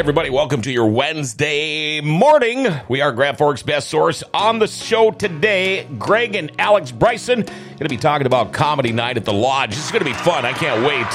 Everybody, welcome to your Wednesday morning. We are Grand Forks' best source on the show today. Greg and Alex Bryson going to be talking about comedy night at the Lodge. This is going to be fun. I can't wait.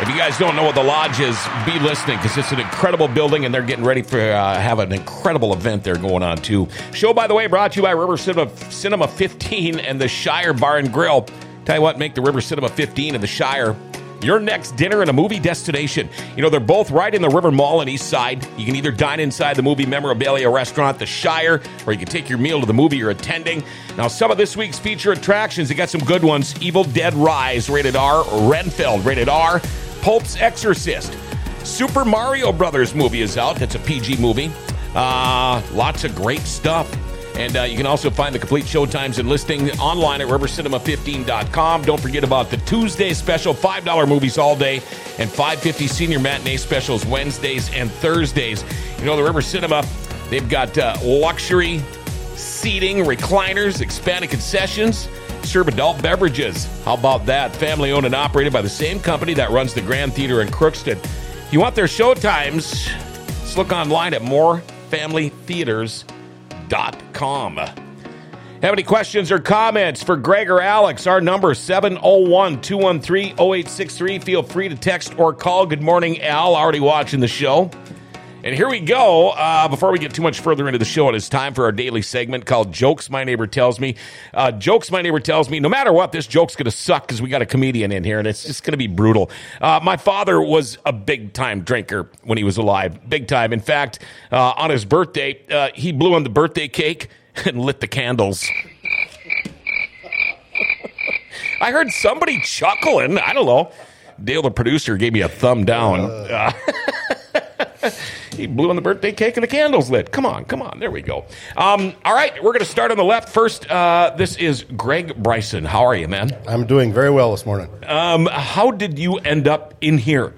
If you guys don't know what the Lodge is, be listening because it's an incredible building and they're getting ready for uh, have an incredible event there going on too. Show, by the way, brought to you by River Cinema, Cinema 15 and the Shire Bar and Grill. Tell you what, make the River Cinema 15 and the Shire your next dinner and a movie destination. You know, they're both right in the River Mall and East Side. You can either dine inside the movie memorabilia restaurant, The Shire, or you can take your meal to the movie you're attending. Now, some of this week's feature attractions, they got some good ones. Evil Dead Rise, rated R. Renfield, rated R. Pope's Exorcist. Super Mario Brothers movie is out. That's a PG movie. Uh, lots of great stuff. And uh, you can also find the complete showtimes and listing online at rivercinema15.com. Don't forget about the Tuesday special, $5 movies all day, and 550 senior matinee specials Wednesdays and Thursdays. You know, the River Cinema, they've got uh, luxury seating, recliners, expanded concessions, serve adult beverages. How about that? Family owned and operated by the same company that runs the Grand Theater in Crookston. You want their showtimes, let's look online at more family morefamilytheaters.com com. Have any questions or comments for Greg or Alex? Our number 701 213 0863. Feel free to text or call. Good morning, Al. Already watching the show. And here we go. Uh, before we get too much further into the show, it is time for our daily segment called Jokes My Neighbor Tells Me. Uh, jokes My Neighbor Tells Me. No matter what, this joke's going to suck because we got a comedian in here and it's just going to be brutal. Uh, my father was a big time drinker when he was alive. Big time. In fact, uh, on his birthday, uh, he blew on the birthday cake and lit the candles. I heard somebody chuckling. I don't know. Dale, the producer, gave me a thumb down. Uh. he blew on the birthday cake and the candles lit. Come on, come on. There we go. Um, all right, we're going to start on the left first. Uh, this is Greg Bryson. How are you, man? I'm doing very well this morning. Um, how did you end up in here?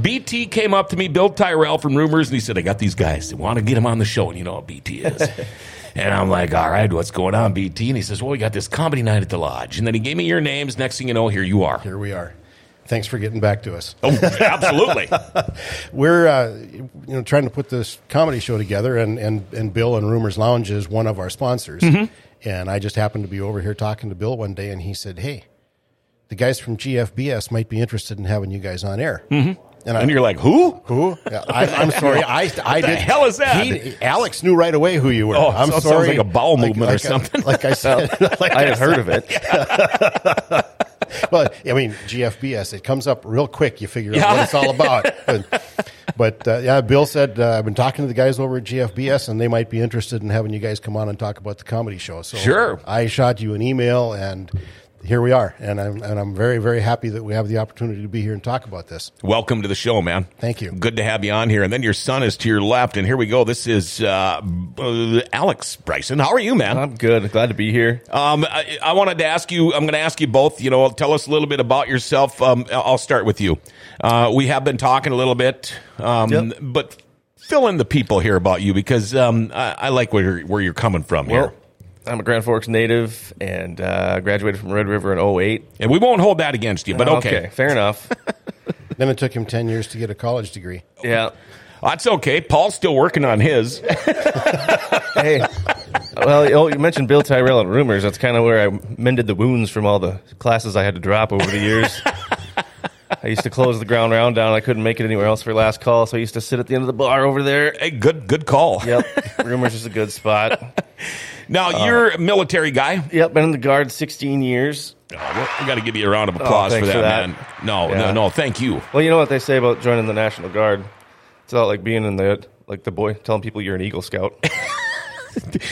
BT came up to me, Bill Tyrell from Rumors, and he said, I got these guys. They want to get him on the show. And you know what BT is. and I'm like, all right, what's going on, BT? And he says, well, we got this comedy night at the Lodge. And then he gave me your names. Next thing you know, here you are. Here we are. Thanks for getting back to us. Oh, absolutely. We're uh, you know trying to put this comedy show together, and, and, and Bill and Rumors Lounge is one of our sponsors. Mm-hmm. And I just happened to be over here talking to Bill one day, and he said, "Hey, the guys from GFBS might be interested in having you guys on air." Mm-hmm. And, and I, you're like, who? Who? Yeah, I, am sorry. I, I did. The hell is that? He, Alex knew right away who you were. Oh, I'm so sorry. Sounds like a bowel movement like, or something. like I said, like I had heard of it. Well, I mean, GFBS, it comes up real quick. You figure out what it's all about. but, but uh, yeah, Bill said, uh, I've been talking to the guys over at GFBS, and they might be interested in having you guys come on and talk about the comedy show. So sure. I shot you an email, and here we are, and I'm and I'm very very happy that we have the opportunity to be here and talk about this. Welcome to the show, man. Thank you. Good to have you on here. And then your son is to your left, and here we go. This is uh, uh, Alex Bryson. How are you, man? I'm good. Glad to be here. Um, I, I, wanted to ask you. I'm going to ask you both. You know, tell us a little bit about yourself. Um, I'll start with you. Uh, we have been talking a little bit, um, yep. but fill in the people here about you because um, I, I, like where you're, where you're coming from well, here. I'm a Grand Forks native and uh, graduated from Red River in 08. And we won't hold that against you, but okay. okay fair enough. then it took him 10 years to get a college degree. Yeah. That's okay. Paul's still working on his. hey, well, you mentioned Bill Tyrell and rumors. That's kind of where I mended the wounds from all the classes I had to drop over the years. I used to close the ground round down. I couldn't make it anywhere else for last call, so I used to sit at the end of the bar over there. Hey, good, good call. Yep, rumors is a good spot. Now uh, you're a military guy. Yep, been in the guard 16 years. Oh, well, we got to give you a round of applause oh, for, that, for, that, man. No, yeah. no, no. Thank you. Well, you know what they say about joining the National Guard? It's not like being in the like the boy telling people you're an Eagle Scout.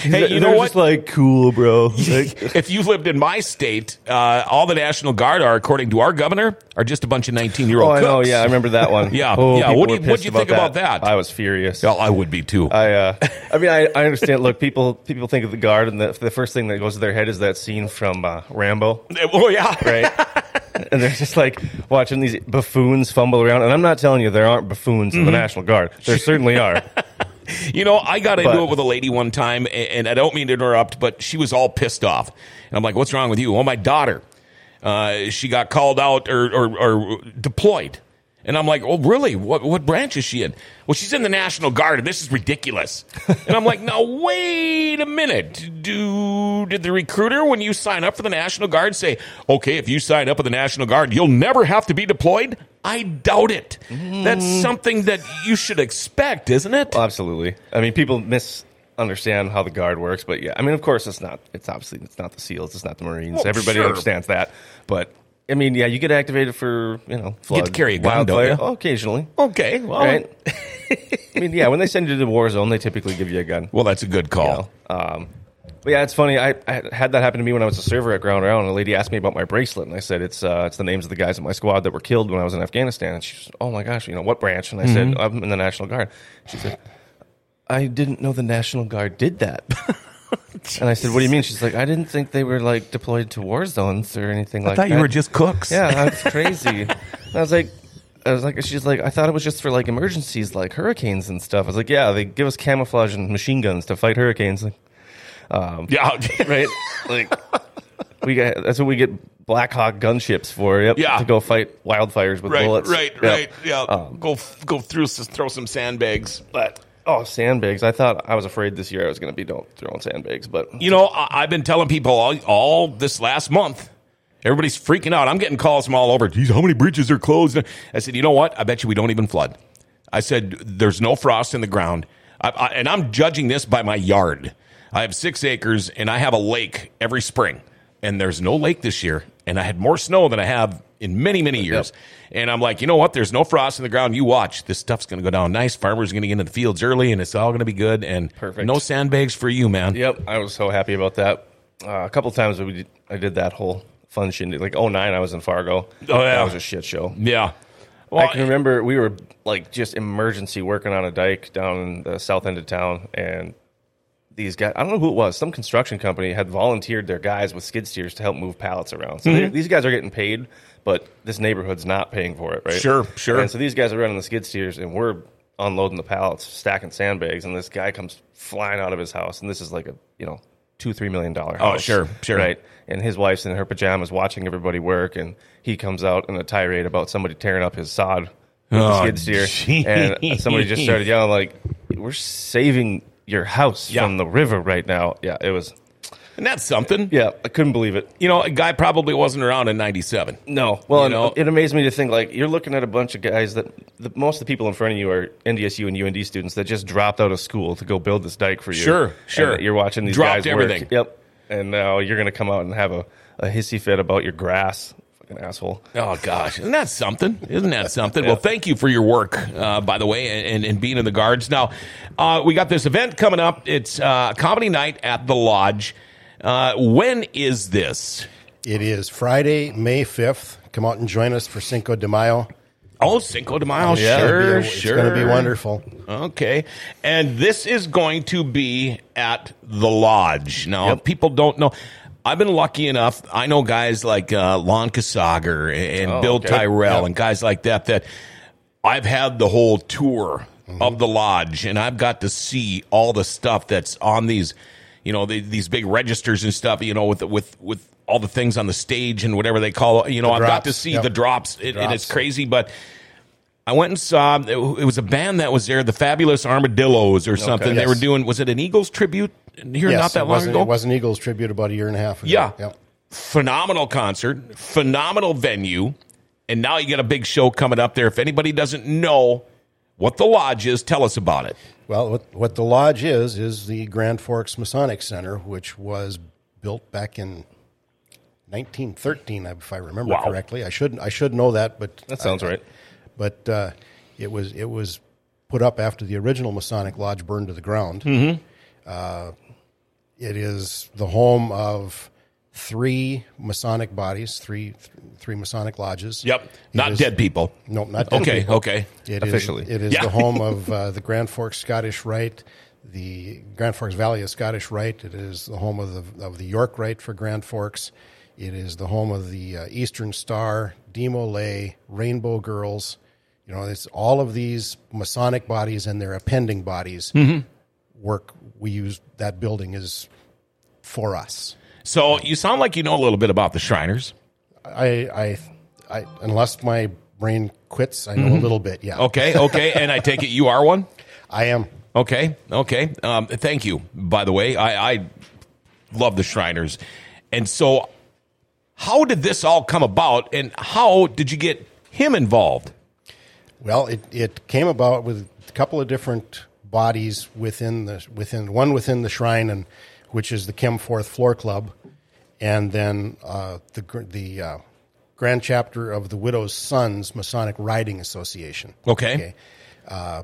hey, you know what? Like cool, bro. Like, if you lived in my state, uh, all the National Guard are, according to our governor, are just a bunch of nineteen-year-old. Oh, I know. Yeah, I remember that one. yeah, oh, yeah. What do you, what do you think about that? I was furious. Yeah, I would be too. I, uh, I mean, I, I understand. Look, people, people think of the Guard, and the, the first thing that goes to their head is that scene from uh, Rambo. Oh yeah, right. and they're just like watching these buffoons fumble around. And I'm not telling you there aren't buffoons mm-hmm. in the National Guard. There certainly are. You know, I got into but, it with a lady one time, and I don't mean to interrupt, but she was all pissed off. And I'm like, what's wrong with you? Well, my daughter, uh, she got called out or, or, or deployed. And I'm like, oh, really? What, what branch is she in? Well, she's in the National Guard, and this is ridiculous. and I'm like, now, wait a minute. Do, did the recruiter, when you sign up for the National Guard, say, okay, if you sign up with the National Guard, you'll never have to be deployed? I doubt it. Mm. That's something that you should expect, isn't it? Well, absolutely. I mean, people misunderstand how the guard works, but yeah, I mean, of course, it's not. It's obviously it's not the SEALs, it's not the Marines. Oh, Everybody sure. understands that, but I mean, yeah, you get activated for you know flood, to carry a gun, don't wildfire. you? Oh, occasionally, Okay, well, right? I mean, yeah, when they send you to the war zone, they typically give you a gun. well, that's a good you call. know? Um, but yeah, it's funny. I, I had that happen to me when I was a server at Ground Round. And a lady asked me about my bracelet, and I said it's uh, it's the names of the guys in my squad that were killed when I was in Afghanistan. And she said, "Oh my gosh, you know what branch?" And I said, "I'm in the National Guard." She said, "I didn't know the National Guard did that." and I said, "What do you mean?" She's like, "I didn't think they were like deployed to war zones or anything like that." You were just cooks. Yeah, that's crazy. and I was like, I was like, she's like, I thought it was just for like emergencies, like hurricanes and stuff. I was like, yeah, they give us camouflage and machine guns to fight hurricanes, like, Yeah. right? like, we got that's what we get Black Hawk gunships for. Yep, Yeah. to go fight wildfires with right, bullets. right, Yep. right. Yeah. Um, go f- go through s- throw some sandbags. But oh, sandbags! I thought I was afraid this year I was going to be throwing sandbags, but You know, I- I've been telling people all, all this last month. Everybody's freaking out. I'm getting calls from all over. Geez, how many bridges are closed? I said, you know what? I bet you we don't even flood. I said, there's no frost in the ground. I, I, and I'm judging this by my yard. I have six acres and I have a lake every spring. And there's no lake this year. And I had more snow than I have in many, many years. And I'm like, you know what? There's no frost in the ground. You watch. This stuff's going to go down nice. Farmers are going to get into the fields early and it's all going to be good. And Perfect. no sandbags for you, man. Yep, I was so happy about that. Uh, a couple times we did, I did that whole fun shindig. Like 09, I was in Fargo. Oh, yeah. that was a shit show. Yeah. Well, I can remember we were like just emergency working on a dike down in the south end of town, and these guys, I don't know who it was, some construction company had volunteered their guys with skid steers to help move pallets around. So they, these guys are getting paid, but this neighborhood's not paying for it, right? Sure, sure. And so these guys are running the skid steers, and we're unloading the pallets, stacking sandbags, and this guy comes flying out of his house, and this is like a you know two three million dollar oh, house. Oh, sure, sure. right. And his wife's in her pajamas watching everybody work, and he comes out in a tirade about somebody tearing up his sod with Oh, the skid steer, and somebody just started yelling like, "We're saving your house Yeah. from the river right now." Yeah, it was. And that's something. Yeah, I couldn't believe it. You know, a guy probably wasn't around in 97. No, well, You know- it amazed me to think like you're looking at a bunch of guys that the, most of the people in front of you are NDSU and UND students that just dropped out of school to go build this dike for you. Sure, sure. You're watching these Dropped guys work. everything. Yep, and now you're going to come out and have a, a hissy fit about your grass. Fucking asshole. Oh, gosh. Isn't that something? Isn't that something? Well, thank you for your work, uh, by the way, and, and being in the guards. Now, uh, we got this event coming up. It's uh, comedy night at the Lodge. Uh, when is this? It is Friday, May 5th. Come out and join us for Cinco de Mayo. Oh, Cinco de Mayo. Yeah. sure, it's sure. going to be wonderful. Okay. And this is going to be at the lodge. Now, people don't know. I've been lucky enough. I know guys like uh, Lon Kasager and Oh, Bill okay. Tyrell Yeah. and guys like that that I've had the whole tour of the lodge and I've got to see all the stuff that's on these, you know, the, these big registers and stuff, you know, with with with all the things on the stage and whatever they call it. You know, I've got to see yep. the drops, it, and it's crazy, but I went and saw it was a band that was there, the Fabulous Armadillos or something. They Yes. were doing was it an Eagles tribute here Yes, not that long ago? It was an Eagles tribute about a year and a half ago. Yeah. Yep. Phenomenal concert, phenomenal venue, and now you got a big show coming up there. If anybody doesn't know what the lodge is, tell us about it. Well, what, what the lodge is is the Grand Forks Masonic Center, which was built back in 1913, if I remember Wow. correctly. I should I should know that, but That sounds I- right. But uh, it was it was put up after the original Masonic lodge burned to the ground. Mm-hmm. Uh, it is the home of three Masonic bodies, three three Masonic lodges. Yep, It not is- dead people. No, not dead Okay, people. okay. It is- Officially. it is Yeah. the home of uh, the Grand Forks Scottish Rite, the Grand Forks Valley of Scottish Rite. It is the home of the of the York Rite for Grand Forks. It is the home of the uh, Eastern Star, DeMolay, Rainbow Girls. You know, it's all of these Masonic bodies and their appending bodies Mm-hmm. work. We use that building is for us. So you sound like you know a little bit about the Shriners. I, I, I, unless my brain quits, I know a little bit. Yeah. Okay, okay, and I take it you are one. I am. Okay, okay. Um, thank you. By the way, I, I love the Shriners, and so how did this all come about, and how did you get him involved? Well, it, it came about with a couple of different bodies within the within one within the shrine, and which is the Kem Fourth Floor Club, and then uh, the the uh, grand chapter of the Widow's Sons Masonic Riding Association. Okay. Uh,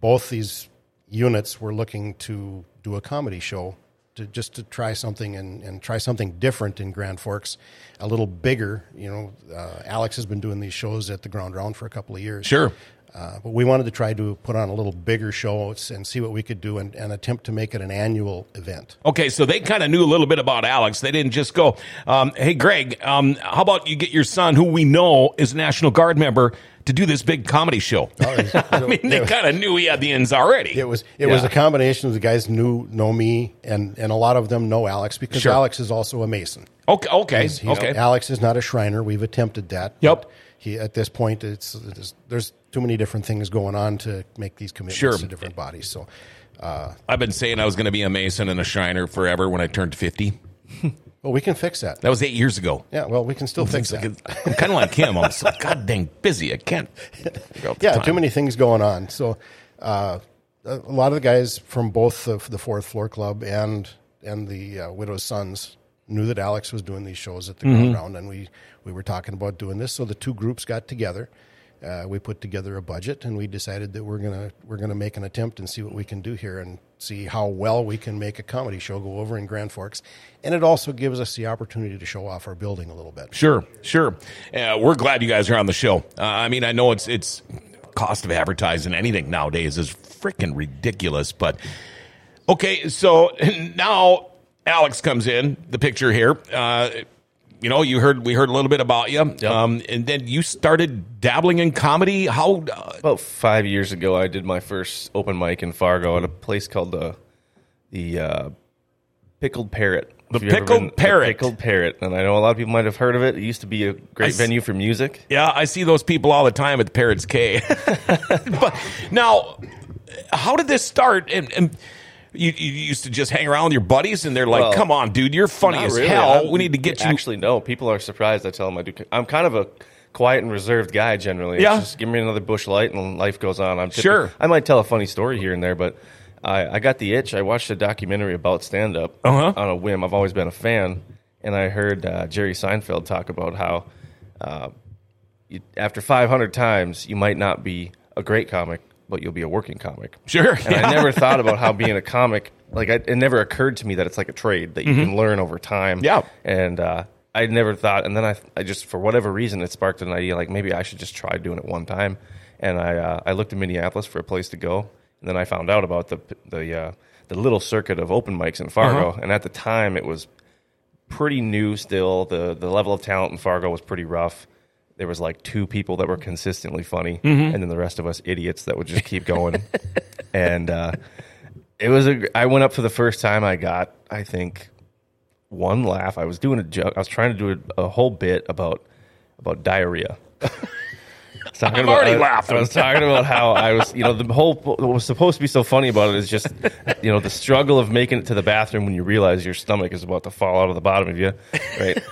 both these units were looking to do a comedy show to just to try something and, and try something different in Grand Forks, a little bigger. You know, uh, Alex has been doing these shows at the Ground Round for a couple of years. Sure. Uh, but we wanted to try to put on a little bigger show and see what we could do and, and attempt to make it an annual event. Okay, so they kind of knew a little bit about Alex. They didn't just go, um, "Hey, Greg, um, how about you get your son, who we know is a National Guard member, to do this big comedy show?" I mean, they kind of knew he had the ends already. It was it was a combination of the guys knew know me and, and a lot of them know Alex because Sure. Alex is also a Mason. Okay, okay, He's- okay. Alex is not a Shriner. We've attempted that. Yep. He at this point, it's, it's there's too many different things going on to make these commitments Sure. to different bodies. So I've been saying I was going to be a Mason and a Shriner forever when I turned fifty. well, we can fix that. That was eight years ago. Yeah, well, we can still fix It's that. like I'm kind of like him. I'm so god dang busy. I can't. figure out the yeah, time. too many things going on. So, uh, a a lot of the guys from both the, the Fourth Floor Club and and the uh, Widow's Sons knew that Alex was doing these shows at the Mm-hmm. ground round, and we we were talking about doing this. So the two groups got together. Uh, we put together a budget, and we decided that we're gonna we're gonna make an attempt and see what we can do here, and see how well we can make a comedy show go over in Grand Forks. And it also gives us the opportunity to show off our building a little bit. Sure, sure. Uh, we're glad you guys are on the show. Uh, I mean, I know it's it's cost of advertising anything nowadays is freaking ridiculous, but okay. So now Alex comes in the picture here. You know, you heard we heard a little bit about you, um, and then you started dabbling in comedy. How? Uh, About five years ago, I did my first open mic in Fargo at a place called the the uh, Pickled Parrot. The If you've ever Pickled been- the Parrot. Pickled Parrot, and I know a lot of people might have heard of it. It used to be a great venue for music. yeah, I see those people all the time at the Parrots K. but now, how did this start? And, and you, you used to just hang around with your buddies, and they're like, Well, "Come on, dude, you're funny as really. hell. I'm- we need to get you." Actually, no. People are surprised. I tell them I do. I'm kind of a quiet and reserved guy generally. Yeah. It's just give me another Busch Light and life goes on. I'm Sure. I might tell a funny story here and there, but I, I got the itch. I watched a documentary about stand up Uh-huh. on a whim. I've always been a fan, and I heard uh, Jerry Seinfeld talk about how uh, you, after 500 times you might not be a great comic, but you'll be a working comic. Sure, And yeah. I never thought about how being a comic, like I, it never occurred to me that it's like a trade that you can learn over time. Mm-hmm. Yeah. And uh, I never thought, and then I, I just for whatever reason, it sparked an idea like maybe I should just try doing it one time. And I, uh, I looked in Minneapolis for a place to go, and then I found out about the the uh, the little circuit of open mics in Fargo. Uh-huh. And at the time, it was pretty new still. the The level of talent in Fargo was pretty rough. There was like two people that were consistently funny, Mm-hmm. and then the rest of us idiots that would just keep going. and uh, it was a. I went up for the first time. I got, I think, one laugh. I was doing a joke. I was trying to do a, a whole bit about about diarrhea. Talking I'm already I- laughing. I was talking about how I was, you know, the whole what was supposed to be so funny about it is just, you know, the struggle of making it to the bathroom when you realize your stomach is about to fall out of the bottom of you, right?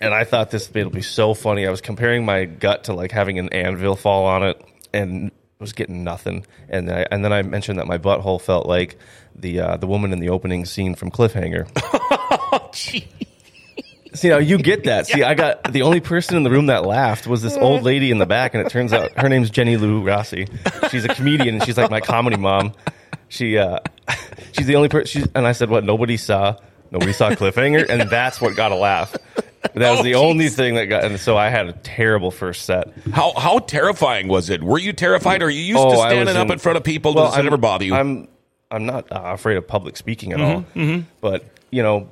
And I thought this bit would be so funny. I was comparing my gut to like having an anvil fall on it, and was getting nothing. And I, and then I mentioned that my butthole felt like the uh, the woman in the opening scene from Cliffhanger. See, now you get that. See, I got the only person in the room that laughed was this old lady in the back, and it turns out her name's Jenny Lou Rossi. She's a comedian, and she's like my comedy mom. She, uh, she's the only person. And I said, "What? Nobody saw. Nobody saw Cliffhanger," and that's what got a laugh. That was Oh, the only thing that got. And so I had a terrible first set. How how terrifying was it? Were you terrified, or are you used Oh, to standing up in- in front of people? Well, Does it never bother you? I'm I'm not uh, afraid of public speaking at all. Mm-hmm, But you know,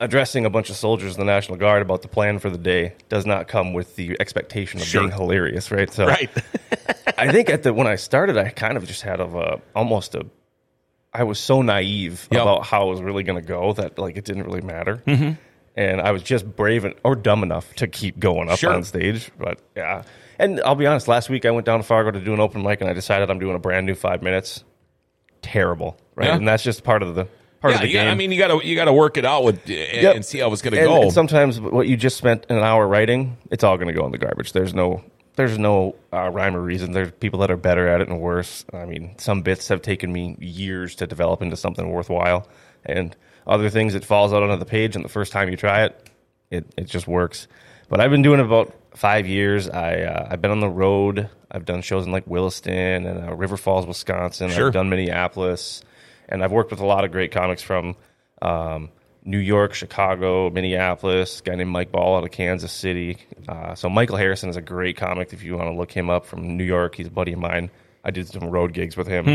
addressing a bunch of soldiers in the National Guard about the plan for the day does not come with the expectation of Sure. being hilarious, right? So right. I think at the when I started, I kind of just had of a almost a. I was so naive Yep. about how it was really going to go that like it didn't really matter, Mm-hmm. And I was just brave and, or dumb enough to keep going up Sure. on stage. But yeah, And I'll be honest, last week I went down to Fargo to do an open mic, and I decided I'm doing a brand new five minutes. Terrible, right? Yeah. And that's just part of the part Yeah, of the gotta- game. I mean, you got to you got to work it out with and, Yep. and see how it's going to And- go. and sometimes what you just spent an hour writing, it's all going to go in the garbage. There's no there's no uh, rhyme or reason. There's people that are better at it and worse. I mean, some bits have taken me years to develop into something worthwhile, and other things it falls out onto the page, and the first time you try it, it it just works. But I've been doing it about five years. I uh, I've been on the road. I've done shows in like Williston and uh, River Falls, Wisconsin. Sure. I've done Minneapolis, and I've worked with a lot of great comics from um, New York, Chicago, Minneapolis. A guy named Mike Ball out of Kansas City. Uh, so Michael Harrison is a great comic. If you want to look him up from New York, he's a buddy of mine. I did some road gigs with him.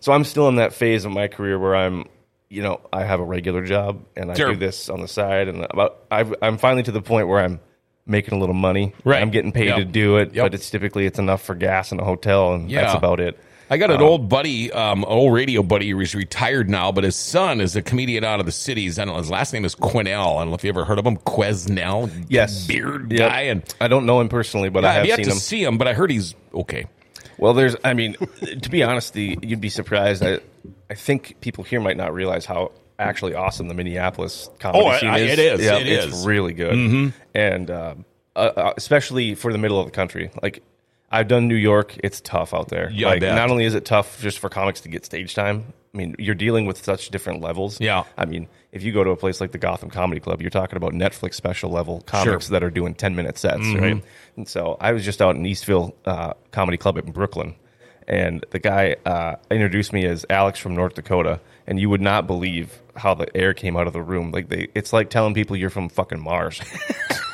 So I'm still in that phase of my career where I'm, you know, I have a regular job and I Sure. do this on the side, and about I've, I'm finally to the point where I'm making a little money. Right. I'm getting paid Yep. to do it, Yep. but it's typically it's enough for gas and a hotel, and Yeah. that's about it. I got an old buddy, um, an old radio buddy. He's retired now, but his son is a comedian out of the cities. I don't know. His last name is Quinnell. I don't know if you ever heard of him. Quesnell. Yes, Beard Yep. guy. And I don't know him personally, but I I've have yet seen to him. see him, but I heard he's okay. Well, there's, I mean, to be honest, the you'd be surprised. I, I think people here might not realize how actually awesome the Minneapolis comedy Oh, scene I- is. it is, Yeah, it it's is. really good, and um, uh, uh, especially for the middle of the country. Like I've done New York, it's tough out there. Yeah, I like bet. not only is it tough just for comics to get stage time. I mean, you're dealing with such different levels. Yeah. I mean, if you go to a place like the Gotham Comedy Club, you're talking about Netflix special level comics that are doing 10 minute sets, Mm-hmm. right? And so I was just out in Eastville uh, Comedy Club in Brooklyn, and the guy uh, introduced me as Alex from North Dakota, and you would not believe how the air came out of the room. Like they, it's like telling people you're from fucking Mars.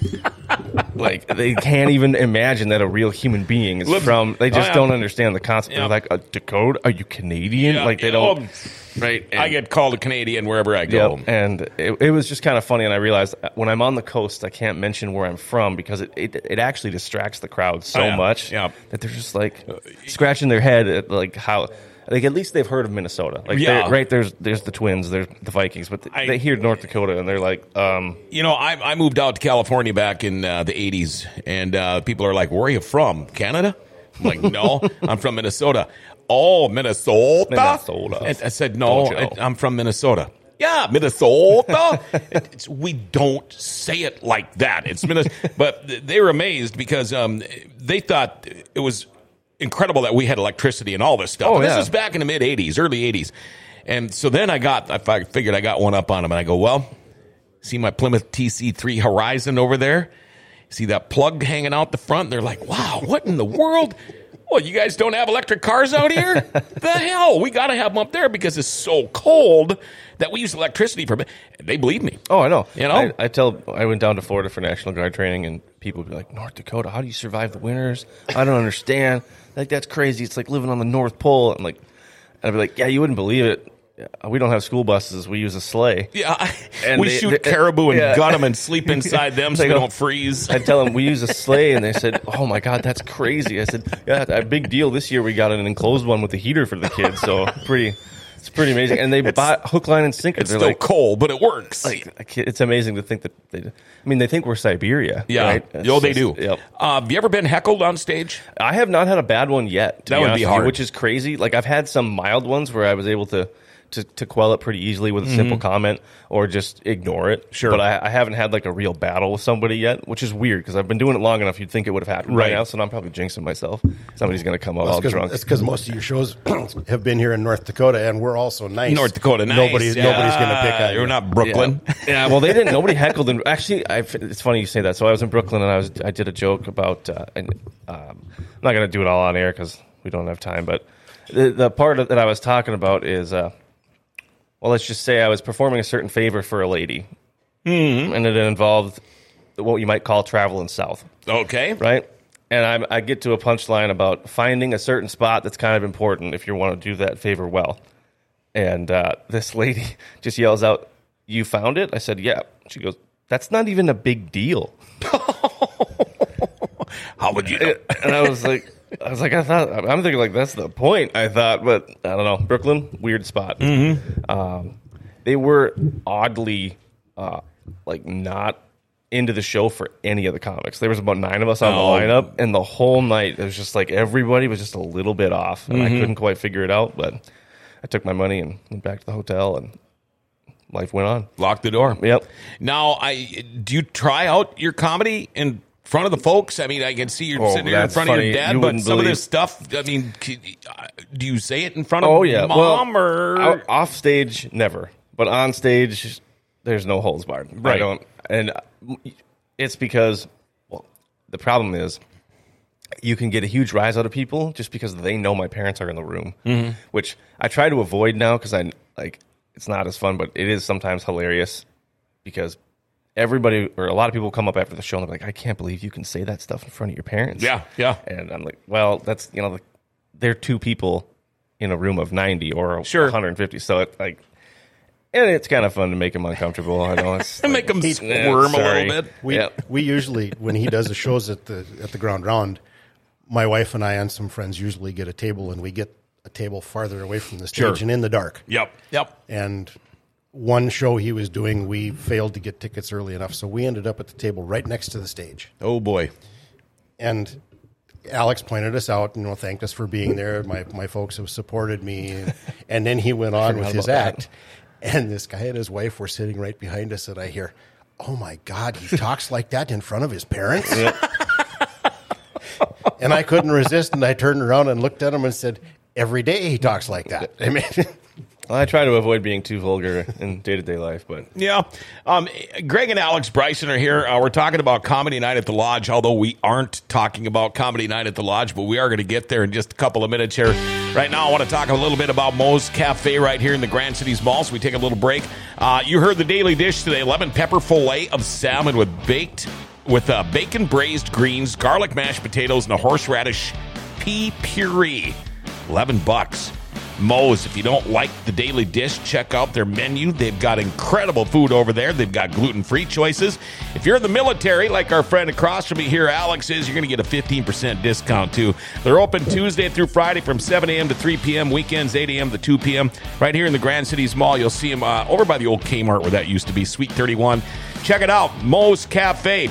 like they can't even imagine that a real human being is Live- from. They just Oh, don't understand the concept. Yeah. They're like, uh, Dakota? Are you Canadian? Yeah, like they yeah, don't. oh, right? I get called a Canadian wherever I go. Yep. And it, it was just kind of funny. And I realized uh, when I'm on the coast, I can't mention where I'm from because it, it, it actually distracts the crowd so Oh, much that they're just like scratching their head at like how. Like at least they've heard of Minnesota, like Yeah. right there's there's the Twins, there's the Vikings, but I- they hear North Dakota and they're like, um, You know, I, I moved out to California back in uh, the 80s, and uh, people are like, Where are you from? Canada? I'm like, No, I'm from Minnesota. Oh, Minnesota? Minnesota. And I said, No, I, I'm from Minnesota. Yeah, Minnesota. It's, we don't say it like that. It's Minnesota. but they were amazed because um, they thought it was incredible that we had electricity and all this stuff. Oh, this yeah. was back in the mid 80s, early 80s. And so then I got, I figured I got one up on them, and I go, Well, See my Plymouth TC3 Horizon over there? See that plug hanging out the front? They're like, wow, what in the world? Well, you guys don't have electric cars out here? the hell? We got to have them up there because it's so cold that we use electricity for. They believe me. Oh, I know. You know? I, I tell. I went down to Florida for National Guard training, and people would be like, "North Dakota, how do you survive the winters? I don't understand. Like that's crazy. It's like living on the North Pole." I'm like, and I'd be like, "Yeah, you wouldn't believe it. We don't have school buses. We use a sleigh." Yeah, And we they- shoot they- caribou and yeah. gut them and sleep inside them so They we go- don't freeze. I tell them we use a sleigh, and they said, "Oh my god, that's crazy." I said, "Yeah, a big deal. This year we got an enclosed one with a heater for the kids, so pretty, it's pretty amazing." And they bought hook, line, and sinker. It's They're still like, cold, but it works. like, I can't- it's amazing to think that they. I mean, they think we're Siberia. yeah, right? It's oh, they just- do. Yep. Uh, have you ever been heckled on stage? I have not had a bad one yet. To That would be with you, hard. which is crazy. Like I've had some mild ones where I was able to to, to quell it pretty easily with a simple comment or just ignore it. Mm-hmm. Sure. but I, I haven't had like a real battle with somebody yet, which is weird because I've been doing it long enough. You'd think it would have happened Right. right now, so I'm probably jinxing myself. Somebody's going to come out all That's drunk. because most of your shows have been here in North Dakota, and we're also nice. North Dakota, nice. Nobody's Yeah. nobody's going to pick on You're not Brooklyn. Yeah. yeah, well, they didn't. Nobody heckled. And actually, I, it's funny you say that. So I was in Brooklyn and I was I did a joke about. Uh, and um, I'm not going to do it all on air because we don't have time. But the the part that I was talking about is, uh, well, let's just say I was performing a certain favor for a lady, mm-hmm. and it involved what you might call traveling south, Okay. right? And I, I get to a punchline about finding a certain spot that's kind of important if you want to do that favor well. And uh, this lady just yells out, "You found it?" I said, "Yeah." She goes, "That's not even a big deal." How would you know? And I was like, I was like, I thought I'm thinking like that's the point. I thought, but I don't know. Brooklyn, weird spot. Um, they were oddly, uh, like not into the show for any of the comics. There was about nine of us on Oh. the lineup, and the whole night it was just like everybody was just a little bit off, and Mm-hmm. I couldn't quite figure it out. But I took my money and went back to the hotel, and life went on. Lock the door. Yep. Now, I do you try out your comedy in front of the folks? I mean, I can see you Oh, sitting here in front of your dad, You but some of this stuff. I mean, uh, do you say it in front of Oh yeah, mom well, or off stage never, but on stage there's no holds barred. Right. I don't, and it's because well, the problem is you can get a huge rise out of people just because they know my parents are in the room, Mm-hmm. which I try to avoid now because I like it's not as fun, but it is sometimes hilarious because everybody or a lot of people come up after the show and they're like, I can't believe you can say that stuff in front of your parents. Yeah, yeah. And I'm like, well, that's you know, like, they're two people in a room of 90 or Sure. 150. So it like, and it's kind of fun to make them uncomfortable. I know it's make them Yeah, squirm a little bit? We Yeah. we usually when he does the shows at the at the ground round, my wife and I and some friends usually get a table and we get a table farther away from the stage Sure. and in the dark. Yep, yep. And one show he was doing, we failed to get tickets early enough, so we ended up at the table right next to the stage. Oh boy. And Alex pointed us out, you know, thanked us for being there. My my folks have supported me, and then he went on with his about that. act. And this guy and his wife were sitting right behind us, and I hear, "Oh my God, he talks like that in front of his parents." and I couldn't resist, and I turned around and looked at him and said, "Every day he talks like that." I mean, I try to avoid being too vulgar in day to day life, but Yeah. Um, Greg and Alex Bryson are here. Uh, we're talking about Comedy Night at the Lodge, although we aren't talking about Comedy Night at the Lodge, but we are going to get there in just a couple of minutes here. Right now, I want to talk a little bit about Moe's Cafe right here in the Grand Cities Mall, so we take a little break. Uh, you heard the daily dish today lemon pepper filet of salmon with baked. With uh, bacon braised greens, garlic mashed potatoes, and a horseradish pea puree. 11 bucks. Moe's, if you don't like the daily dish, check out their menu. They've got incredible food over there. They've got gluten free choices. If you're in the military, like our friend across from me here, Alex is, you're going to get a 15% discount too. They're open Tuesday through Friday from 7 a.m. to 3 p.m., weekends 8 a.m. to 2 p.m. Right here in the Grand Cities Mall. You'll see them uh, over by the old Kmart where that used to be, Suite 31. Check it out, Moe's Cafe.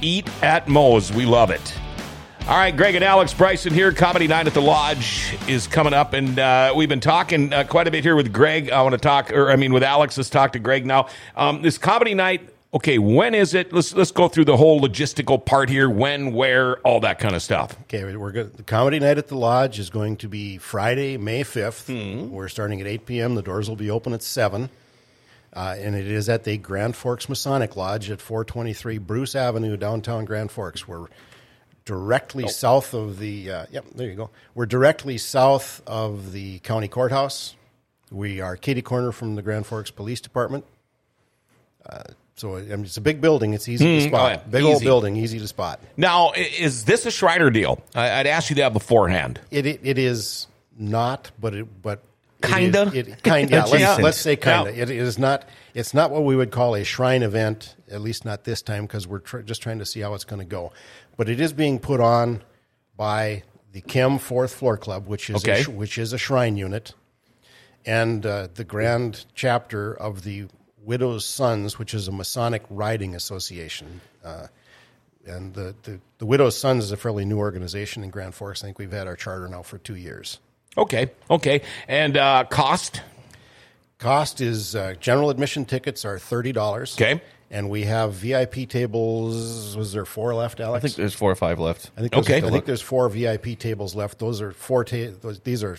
Eat at Moe's. We love it. All right, Greg and Alex Bryson here. Comedy Night at the Lodge is coming up, and uh, we've been talking uh, quite a bit here with Greg. I want to talk, or I mean, with Alex. Let's talk to Greg now. Um, this Comedy Night. Okay, when is it? Let's let's go through the whole logistical part here. When, where, all that kind of stuff. Okay, we're good. The comedy night at the lodge is going to be Friday, May 5th. Hmm. We're starting at 8 p.m. The doors will be open at 7. Uh, and it is at the Grand Forks Masonic Lodge at 423 Bruce Avenue, downtown Grand Forks. We're directly south of the, uh, yep, there you go. We're directly south of the county courthouse. We are Katie corner from the Grand Forks Police Department. Uh, so I mean, it's a big building. It's easy to oh, spot. Big old building, easy to spot. Now, is this a Shriner deal? I, I'd ask you that beforehand. It it, it is not, but it but Kinda? is- It, kind yeah. Let's, let's say kinda. Yeah. It is not. It's not what we would call a shrine event. At least not this time because we're tr- just trying to see how it's going to go. But it is being put on by the Kem Fourth Floor Club, which is Okay. a, sh- which is a shrine unit, and uh, the grand chapter of the Widows' Sons, which is a Masonic riding association. Uh, and the, the, the Widows' Sons is a fairly new organization in Grand Forks. I think we've had our charter now for two years. Okay, okay, and uh, cost. Cost is uh, general admission tickets are thirty dollars. Okay. And we have VIP tables. Was there four left, Alex? I Alex? think there's four or five left. I think there's, Okay. I think there's four VIP tables left. Those are four. Ta- those, these are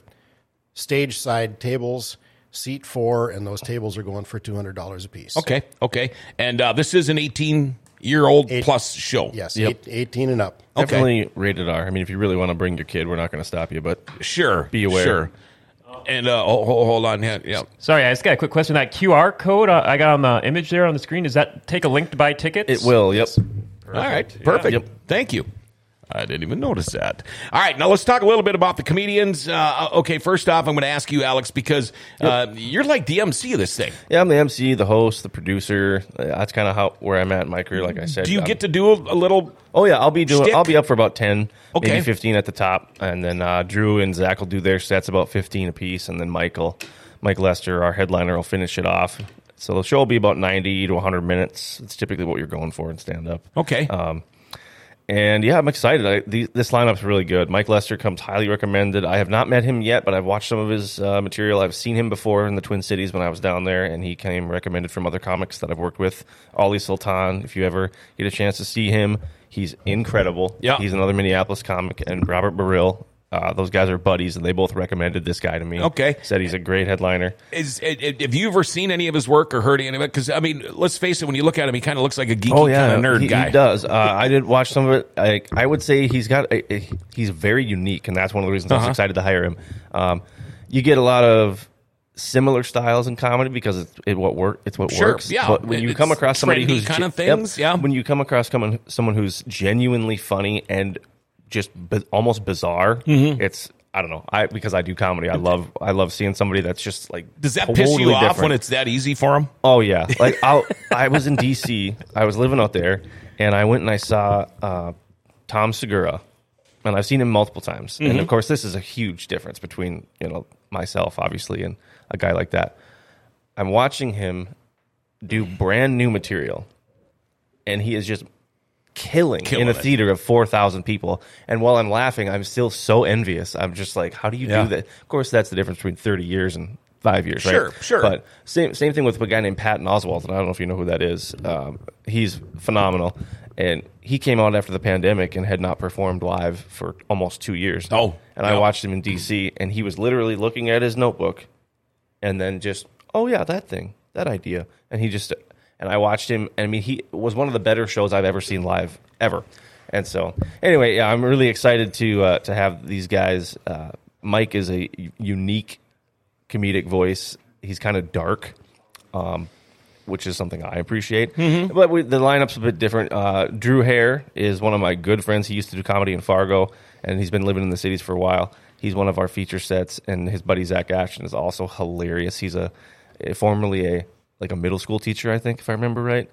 stage side tables, seat four, and those tables are going for two hundred dollars a piece. Okay, okay, and uh, this is an 18 year old Eight- plus show. Yes, Yep. eight, eighteen and up. Okay. Definitely rated R. I mean, if you really want to bring your kid, we're not going to stop you. But Sure. Be aware. Sure. And uh, hold, hold on. Yeah. yeah. Sorry, I just got a quick question. That QR code uh, I got on the image there on the screen, does that take a link to buy tickets? it will. Yep. All right. Perfect. Yep. Thank you. I didn't even notice that. All right, now let's talk a little bit about the comedians. Uh, okay, first off, I'm going to ask you, Alex, because uh, you're like the MC of this thing. Yeah, I'm the MC, the host, the producer. Uh, That's kind of how where I'm at in my career. Like I said, Do you I'm- get to do a, little? Oh yeah, I'll be doing. Shtick? I'll be up for about ten, Okay. maybe fifteen at the top, and then uh, Drew and Zach will do their sets about fifteen apiece, and then Michael, Mike Lester, our headliner, will finish it off. So the show will be about 90 to 100 minutes. It's typically what you're going for in stand up. Okay. Um, and yeah, I'm excited. I, the, this lineup's really good. Mike Lester comes highly recommended. I have not met him yet, but I've watched some of his uh, material. I've seen him before in the Twin Cities when I was down there, and he came recommended from other comics that I've worked with. Ollie Sultan, if you ever get a chance to see him, he's incredible. Yeah. He's another Minneapolis comic, and Robert Baril. Uh, those guys are buddies, and they both recommended this guy to me. Okay. said he's a great headliner. Is i- i- have you ever seen any of his work or heard any of it? Because I mean, let's face it. When you look at him, he kind of looks like a geeky Oh yeah, kind of nerd he, guy. He does. Uh, I did watch some of it. I, I would say he's got. A, a- he's very unique, and that's one of the reasons I Uh-huh. was excited to hire him. Um, you get a lot of similar styles in comedy because it's it what work. It's what Sure, works. yeah. But when you It's come across somebody who's kind of ge- yep. things, yeah. When you come across someone someone who's genuinely funny and just bi- almost bizarre, Mm-hmm. it's. I don't know. I because I do comedy. I love I love seeing somebody that's just like Does that piss you totally off different. when it's that easy for him? Oh yeah, like I I was in DC. I was living out there, and I went and I saw uh, Tom Segura, and I've seen him multiple times. And of course, this is a huge difference between you know myself, obviously, and a guy like that. I'm watching him do brand new material, and he is just killing, Killing in a it. theater of 4,000 people. And while I'm laughing, I'm still so envious. I'm just like, how do you Yeah. do that? Of course, that's the difference between 30 years and five years, Sure, right? sure. But same same thing with a guy named Patton Oswalt, and I don't know if you know who that is. Um, he's phenomenal, and he came out after the pandemic and had not performed live for almost two years. Oh, and yeah. I watched him in DC, and he was literally looking at his notebook, and then just, oh yeah, that thing, that idea, and he just, and I watched him. And I mean, he was one of the better shows I've ever seen live ever. And so, anyway, yeah, I'm really excited to uh, to have these guys. Uh, Mike is a unique comedic voice. He's kind of dark, um, which is something I appreciate. But we, the lineup's a bit different. Uh, Drew Hehir is one of my good friends. He used to do comedy in Fargo, and he's been living in the cities for a while. He's one of our feature sets, and his buddy Zach Ashton is also hilarious. He's a, a formerly a like a middle school teacher, I think, if I remember right.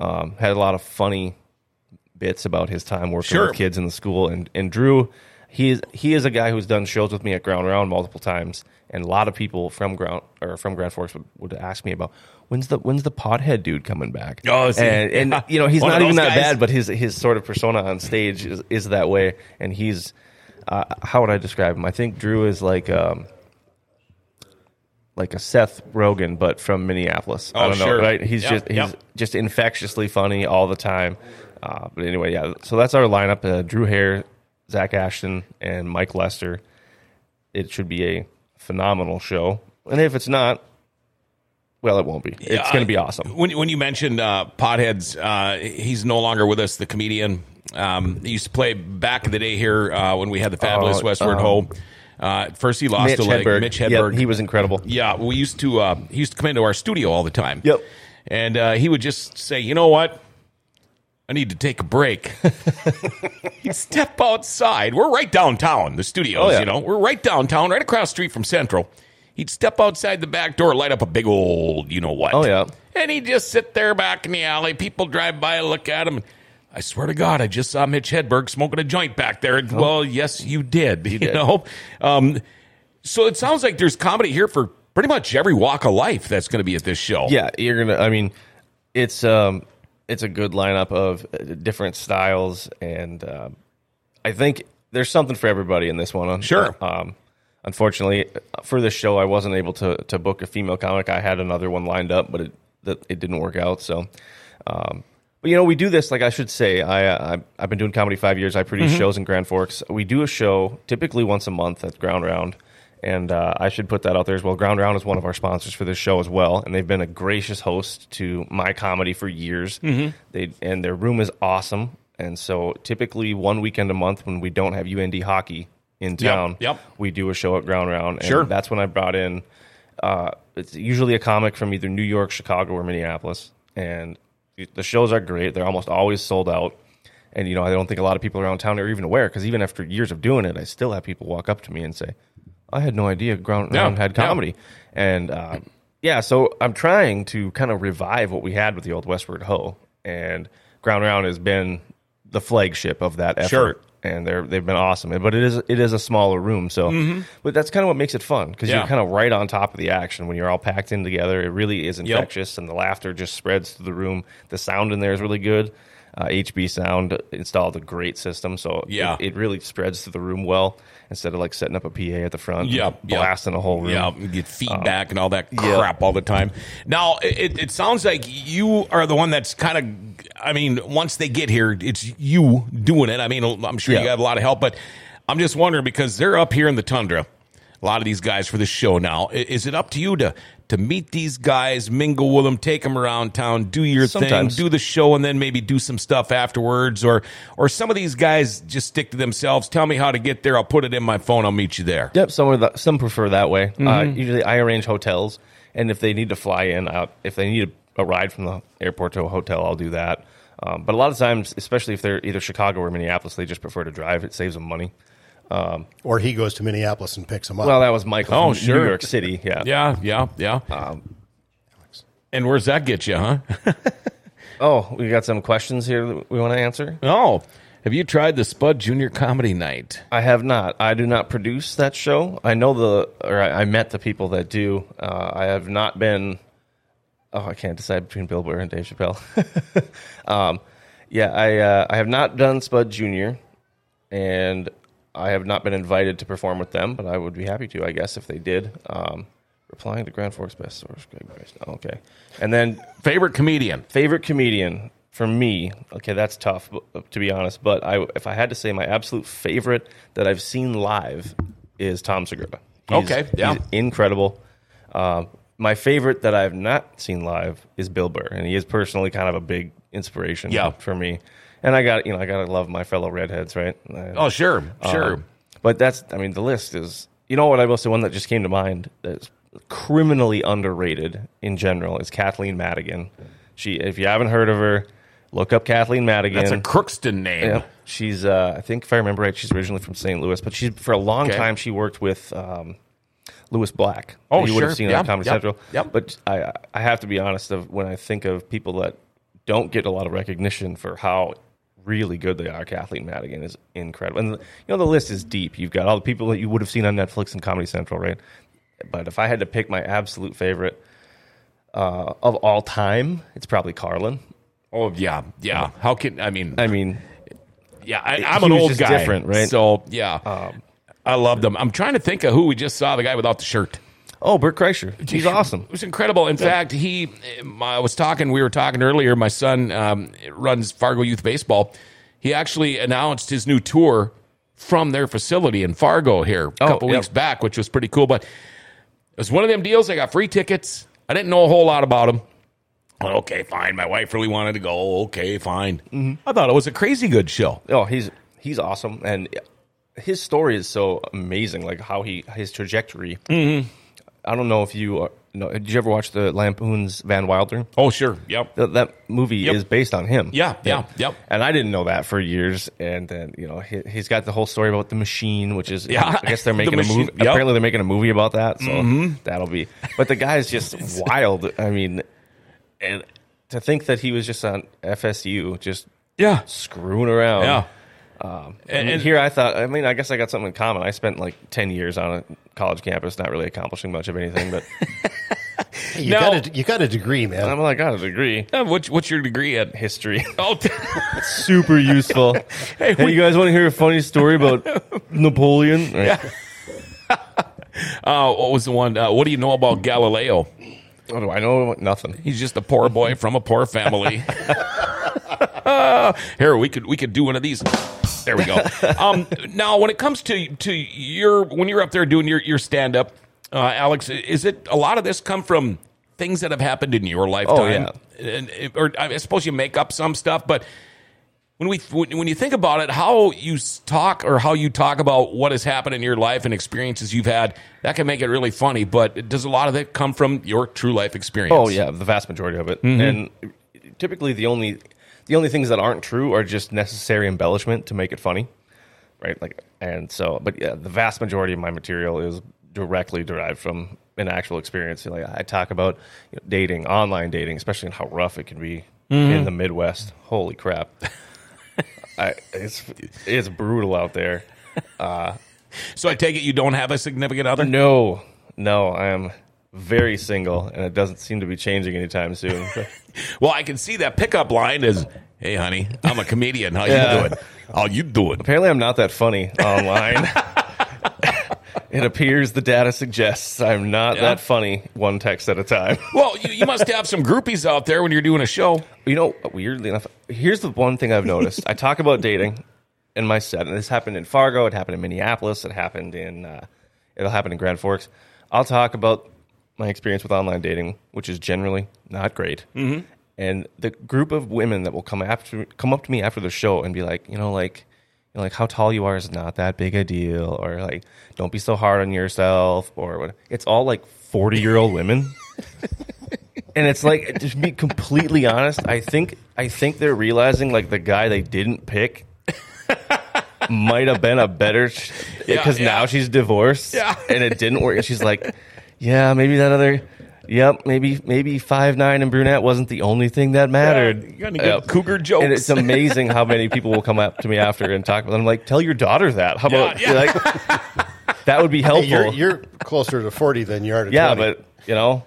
Um, had a lot of funny bits about his time working Sure. with kids in the school. And and Drew, he is he is a guy who's done shows with me at Ground Round multiple times. And a lot of people from Ground or from Grand Forks would, would ask me about when's the when's the pothead dude coming back? Oh, and, and you know he's not even that guys? bad, but his his sort of persona on stage is, is that way. And he's uh, how would I describe him? I think Drew is like. Um, like a Seth Rogen, but from Minneapolis. I Oh, don't know, sure. right? He's Yep, just he's yep. just infectiously funny all the time. Uh, but anyway, yeah. So that's our lineup: uh, Drew Hehir, Zach Ashton, and Mike Lester. It should be a phenomenal show, and if it's not, well, it won't be. it's Yeah, going to be awesome. When when you mentioned uh, Potheads, uh, he's no longer with us. The comedian um, he used to play back in the day here uh, when we had the fabulous Oh, Westward um, Ho. Uh, first, he lost Mitch a leg. Hedberg. Mitch Yep, Hedberg. he was incredible. Yeah, we used to uh, he used to come into our studio all the time. Yep. and uh, he would just say, "You know what? I need to take a break." He'd step outside. We're right downtown, the studios. Oh, yeah. You know, we're right downtown, right across the street from Central. He'd step outside the back door, light up a big old, you know what? Oh, yeah. And he'd just sit there back in the alley. People drive by, look at him. I swear to God, I just saw Mitch Hedberg smoking a joint back there. And, Well, yes, you did. You, Oh. did. know, um, so it sounds like there's comedy here for pretty much every walk of life that's going to be at this show. Yeah, you're gonna. I mean, it's um, it's a good lineup of uh, different styles, and um, I think there's something for everybody in this one. Sure. Um, unfortunately, for this show, I wasn't able to to book a female comic. I had another one lined up, but it that it didn't work out. So. Um, but you know, we do this. Like I should say, I, uh, I I've been doing comedy five years. I produce shows in Grand Forks. We do a show typically once a month at Ground Round, and uh, I should put that out there as well. Ground Round is one of our sponsors for this show as well, and they've been a gracious host to my comedy for years. They and their room is awesome. And so, typically, one weekend a month when we don't have UND hockey in town, yep. we do a show at Ground Round. And Sure. that's when I brought in. Uh, it's usually a comic from either New York, Chicago, or Minneapolis, and the shows are great. They're almost always sold out. And you know, I don't think a lot of people around town are even aware because even after years of doing it, I still have people walk up to me and say, "I had no idea Ground Yeah, Round had yeah. comedy." And uh, yeah, so I'm trying to kind of revive what we had with the old Westward Ho, and Ground Round has been the flagship of that effort. Sure. And they're they've been awesome. But it is it is a smaller room, so mm-hmm. but that's kind of what makes it fun because Yeah. you're kind of right on top of the action when you're all packed in together. It really is infectious, and the laughter just spreads through the room. The sound in there is really good. Uh, HB Sound installed a great system, so Yeah. it, it really spreads through the room well instead of like setting up a PA at the front, Yeah, blasting a whole room. Yeah, get feedback and all that crap all the time. Now, it, it sounds like you are the one that's kind of, I mean, once they get here, it's you doing it. I mean, I'm sure you got a lot of help, but I'm just wondering because they're up here in the tundra, a lot of these guys for the show now. Is it up to you to to meet these guys, mingle with them, take them around town, do your Sometimes. thing, do the show, and then maybe do some stuff afterwards? Or or some of these guys just stick to themselves. Tell me how to get there. I'll put it in my phone. I'll meet you there. Yep, some the, some prefer that way. Uh, Mm-hmm. usually, I arrange hotels, and if they need to fly in, if they need a, a ride from the airport to a hotel, I'll do that. Um, but a lot of times, especially if they're either Chicago or Minneapolis, they just prefer to drive. It saves them money. Or he goes to Minneapolis and picks them up. Well, that was Michael Oh, from sure. New York City. Yeah. Yeah, yeah, yeah. Um, and where's that get you, huh? Oh, we got some questions here that we want to answer. oh, have you tried the Spud Junior Comedy Night? I have not. I do not produce that show. I know the, or I, I met the people that do. Uh, I have not been. Oh, I can't decide between Bill Burr and Dave Chappelle. um, yeah, I uh, I have not done Spud Junior, and I have not been invited to perform with them. But I would be happy to, I guess, if they did. Um, replying to Grand Forks best source, Greg Bryce. Oh, okay, and then Favorite comedian? favorite comedian for me okay that's tough to be honest but i if i had to say my absolute favorite that i've seen live is tom segura He's- Okay, yeah. incredible um, my favorite that i've not seen live is bill burr and he is personally kind of a big inspiration Yeah. for me and i got you know i gotta love my fellow redheads right Oh, sure, sure. um, but that's, I mean, the list is, you know what I will say, one that just came to mind that's criminally underrated in general is Kathleen Madigan. She, if you haven't heard of her, look up Kathleen Madigan. That's a Crookston name. Yeah. She's, uh, I think if I remember right, she's originally from St. Louis, but she's for a long Okay. time she worked with um, Lewis Black. Oh, you would have seen Yeah, on Comedy yep, Central. yep. But I, I have to be honest. Of when I think of people that don't get a lot of recognition for how really good they are, Kathleen Madigan is incredible. And you know the list is deep. You've got all the people that you would have seen on Netflix and Comedy Central, right? But if I had to pick my absolute favorite uh, of all time, it's probably Carlin. Oh, yeah, yeah. How can I mean? I mean, yeah, I, I'm an old guy, different, right? So yeah, I love them. I'm trying to think of who we just saw. The guy without the shirt. Oh, Bert Kreischer, he's awesome. It was incredible. In fact, he, I was talking, we were talking earlier. My son um, runs Fargo Youth Baseball. He actually announced his new tour from their facility in Fargo here a Oh, couple weeks back, which was pretty cool. But it was one of them deals. I got free tickets. I didn't know a whole lot about him. Okay, fine. My wife really wanted to go. Okay, fine. Mm-hmm. I thought it was a crazy good show. Oh, he's he's awesome, and his story is so amazing. Like how he his trajectory. Mm-hmm. I don't know if you are, no. Did you ever watch the Lampoon's Van Wilder? Oh, sure. Yep. That, that movie Yep. is based on him. Yeah, yeah, yep. And I didn't know that for years. And then you know he, he's got the whole story about the machine, which is Yeah. I guess they're The making a movie. yep. Mm-hmm. Apparently they're making a movie about that. So that'll be. But the guy's just wild. I mean, and to think that he was just on FSU, just Yeah. screwing around. Yeah. And, and- here I thought, I mean, I guess I got something in common. I spent like 10 years on a college campus, not really accomplishing much of anything, but you, Now- got a, you got a degree, man. I'm like, I got a degree. Uh, what's, what's your degree at? History. Oh, Super useful. hey, we- you guys want to hear a funny story about Napoleon? Right. uh, what was the one? Uh, what do you know about Galileo? What do I know? Nothing. He's just a poor boy from a poor family. Here, we could we could do one of these. There we go. Um, now, when it comes to to your when you're up there doing your your stand up, uh, Alex, is it a lot of this come from things that have happened in your lifetime? Oh And, or I suppose you make up some stuff, but when we when when you think about it, how you talk or how you talk about what has happened in your life and experiences you've had, that can make it really funny. But does a lot of it come from your true life experience? Oh yeah, the vast majority of it. Mm-hmm. And typically the only the only things that aren't true are just necessary embellishment to make it funny. Right? Like and so but yeah, the vast majority of my material is directly derived from an actual experience. Like I talk about you know, dating, online dating, especially and how rough it can be mm-hmm. in the Midwest. Holy crap. I, it's it's brutal out there. Uh, so I take it you don't have a significant other? No, no, I am very single, and it doesn't seem to be changing anytime soon. Well, I can see that pickup line is, "Hey, honey, I'm a comedian. How Yeah. you doing? How you doing?" Apparently, I'm not that funny online. It appears the data suggests I'm not Yeah. that funny. One text at a time. Well, you, you must have some groupies out there when you're doing a show. You know, weirdly enough, here's the one thing I've noticed. I talk about dating in my set, and this happened in Fargo, it happened in Minneapolis, it happened in, uh, it'll happen in Grand Forks. I'll talk about my experience with online dating, which is generally not great. Mm-hmm. And the group of women that will come after, come up to me after the show and be like, you know, like, know, like how tall you are is not that big a deal, or like, don't be so hard on yourself, or what. It's all like forty year old women. And it's like to be completely honest, I think I think they're realizing like the guy they didn't pick might have been a better sh- Yeah, because yeah. now she's divorced Yeah. and it didn't work. And she's like, yeah, maybe that other, yep, maybe maybe five nine and brunette wasn't the only thing that mattered. you got any good cougar jokes? And it's amazing how many people will come up to me after and talk. I'm like, tell your daughter that. How about Yeah, yeah. like that would be Hey, helpful. you're, you're closer to 40 than you are to yeah, 20. but you know,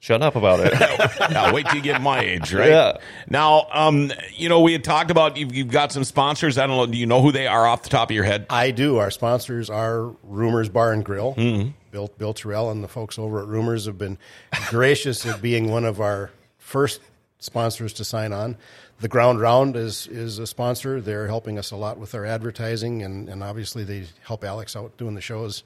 shut up about it. Now, wait till you get my age, right? Yeah. Now, um, you know, we had talked about you've, you've got some sponsors. I don't know. Do you know who they are off the top of your head? I do. Our sponsors are Rumors Bar and Grill. Bill, Bill Terrell and the folks over at Rumors have been gracious at being one of our first sponsors to sign on. The Ground Round is is a sponsor. They're helping us a lot with our advertising, and, and obviously they help Alex out doing the shows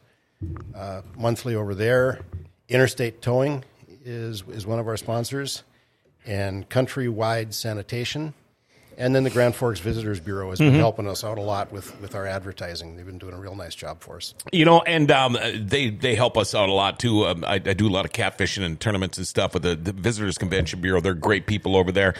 uh, monthly over there. Interstate Towing is is one of our sponsors, and Countrywide Sanitation. And then the Grand Forks Visitors Bureau has been helping us out a lot with, with our advertising. They've been doing a real nice job for us. You know, and um, they they help us out a lot too. Um, I, I do a lot of catfishing and tournaments and stuff with the, the Visitors Convention Bureau. They're great people over there.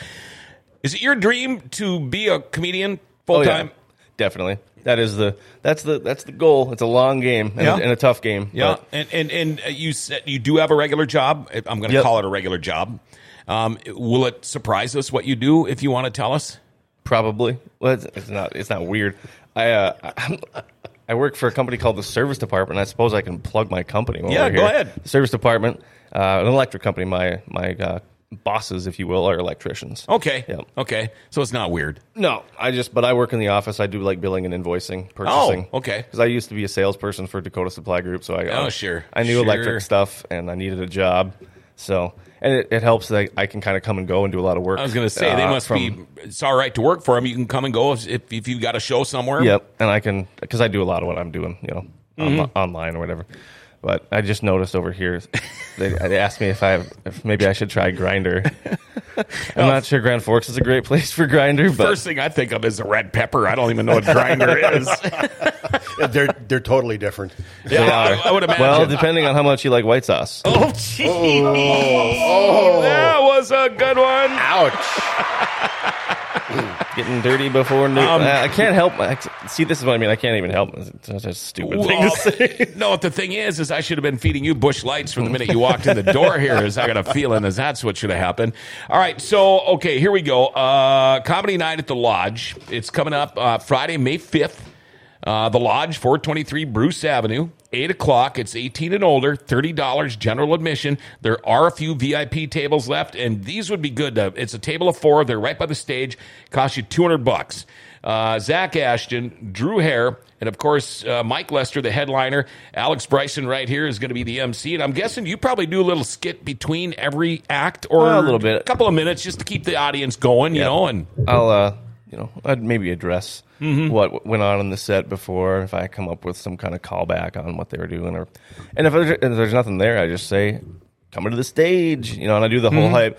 Is it your dream to be a comedian full Oh, yeah. time? Definitely. That is the that's the that's the goal. It's a long game and, Yeah. a, and a tough game. Yeah, but and and and uh, you said you do have a regular job. I'm going to Yep. call it a regular job. Um, will it surprise us what you do if you want to tell us? Probably. Well, it's, it's not it's not weird. I uh, I, I work for a company called the Service Department. I suppose I can plug my company. Yeah, go here. ahead. The Service Department, uh, an electric company. My my uh, bosses, if you will, are electricians. Okay. Yeah. Okay. So it's not weird. No, I just but I work in the office. I do like billing and invoicing, purchasing. Oh, okay. Because I used to be a salesperson for Dakota Supply Group, so I Oh, sure. I knew Sure. electric stuff, and I needed a job. So and it, it helps that I can kind of come and go and do a lot of work. I was going to say they uh, must from- be. It's all right to work for them. You can come and go if if, if you've got a show somewhere. Yep, and I can because I do a lot of what I'm doing, you know, Mm-hmm. on, online or whatever. But I just noticed over here, they, they asked me if I if maybe I should try Grindr. I'm oh. not sure Grand Forks is a great place for Grindr, but First thing I think of is a red pepper. I don't even know what grinder is. They're, they're totally different. Yeah, they I, are. I would imagine. well, depending on how much you like white sauce. oh, gee. Oh. that was a good one. Ouch. Getting dirty before noon. Um, I can't help. See, this is what I mean. I can't even help. It's such a stupid thing to say. no, what the thing is, is I should have been feeding you Busch Lights from the minute you walked in the door here. Is I got a feeling as that's what should have happened. All right, so okay, here we go. Uh, comedy night at the Lodge. It's coming up uh, Friday, May fifth. Uh, the Lodge, 423 Bruce Avenue, 8 o'clock. It's 18 and older, $30 general admission. There are a few VIP tables left, and these would be good. To, it's a table of four. They're right by the stage. Cost you 200 bucks. Uh, Zach Ashton, Drew Hehir, and of course, uh, Mike Lester, the headliner. Alex Bryson right here is going to be the MC. And I'm guessing you probably do a little skit between every act or Well, a little bit. a couple of minutes just to keep the audience going, you know, and I'll, uh, you know, I'd maybe address Mm-hmm. what went on in the set before. If I come up with some kind of callback on what they were doing, or and if there's, if there's nothing there, I just say, "Come to the stage," you know, and I do the whole hype.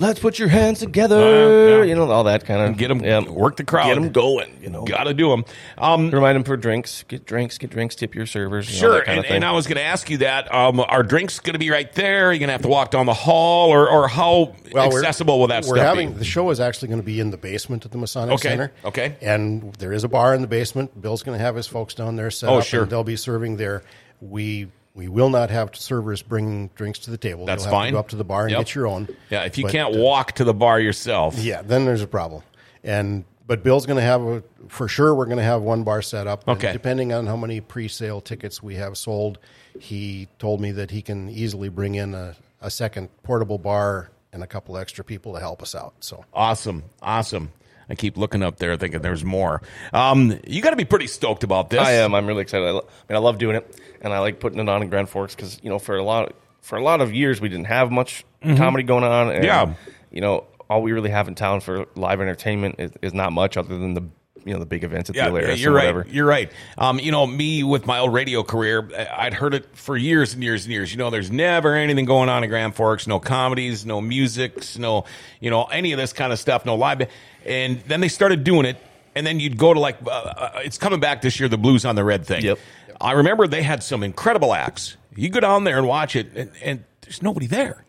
Let's put your hands together, yeah. you know, all that kind of get them, yeah. work the crowd. get them going, you know. Got to do them. Um, Remind them for drinks, get drinks, get drinks, tip your servers, you know, Sure, that kind and, of thing. and I was going to ask you that. Um, are drinks going to be right there? Are you going to have to walk down the hall, or, or how Well, accessible will that we're stuff having be? the show is actually going to be in the basement at the Masonic Okay, Center. okay. and there is a bar in the basement. Bill's going to have his folks down there set Oh, up, sure. and they'll be serving there. We we will not have servers bringing drinks to the table. That's You'll have fine. To go up to the bar and Yep. get your own. Yeah, if you But, can't uh, walk to the bar yourself, yeah, then there's a problem. And but Bill's going to have a, for sure. We're going to have one bar set up. And Okay. depending on how many pre-sale tickets we have sold, he told me that he can easily bring in a, a second portable bar and a couple extra people to help us out. So Awesome. Awesome. I keep looking up there thinking there's more. Um, you got to be pretty stoked about this. I am. I'm really excited. I, lo- I mean, I love doing it, and I like putting it on in Grand Forks because you know, for a lot for a lot of years, we didn't have much comedy going on. And, Yeah. you know, all we really have in town for live entertainment is, is not much other than the you know the big events at Yeah, the Alerus you're or right. whatever. You're right. Um, you know, me with my old radio career, I'd heard it for years and years and years. You know, there's never anything going on in Grand Forks. No comedies, no musics, no, you know, any of this kind of stuff. No live. And then they started doing it, and then you'd go to like, uh, uh, it's coming back this year, the Blues on the Red thing. Yep. I remember they had some incredible acts. You go down there and watch it, and, and there's nobody there.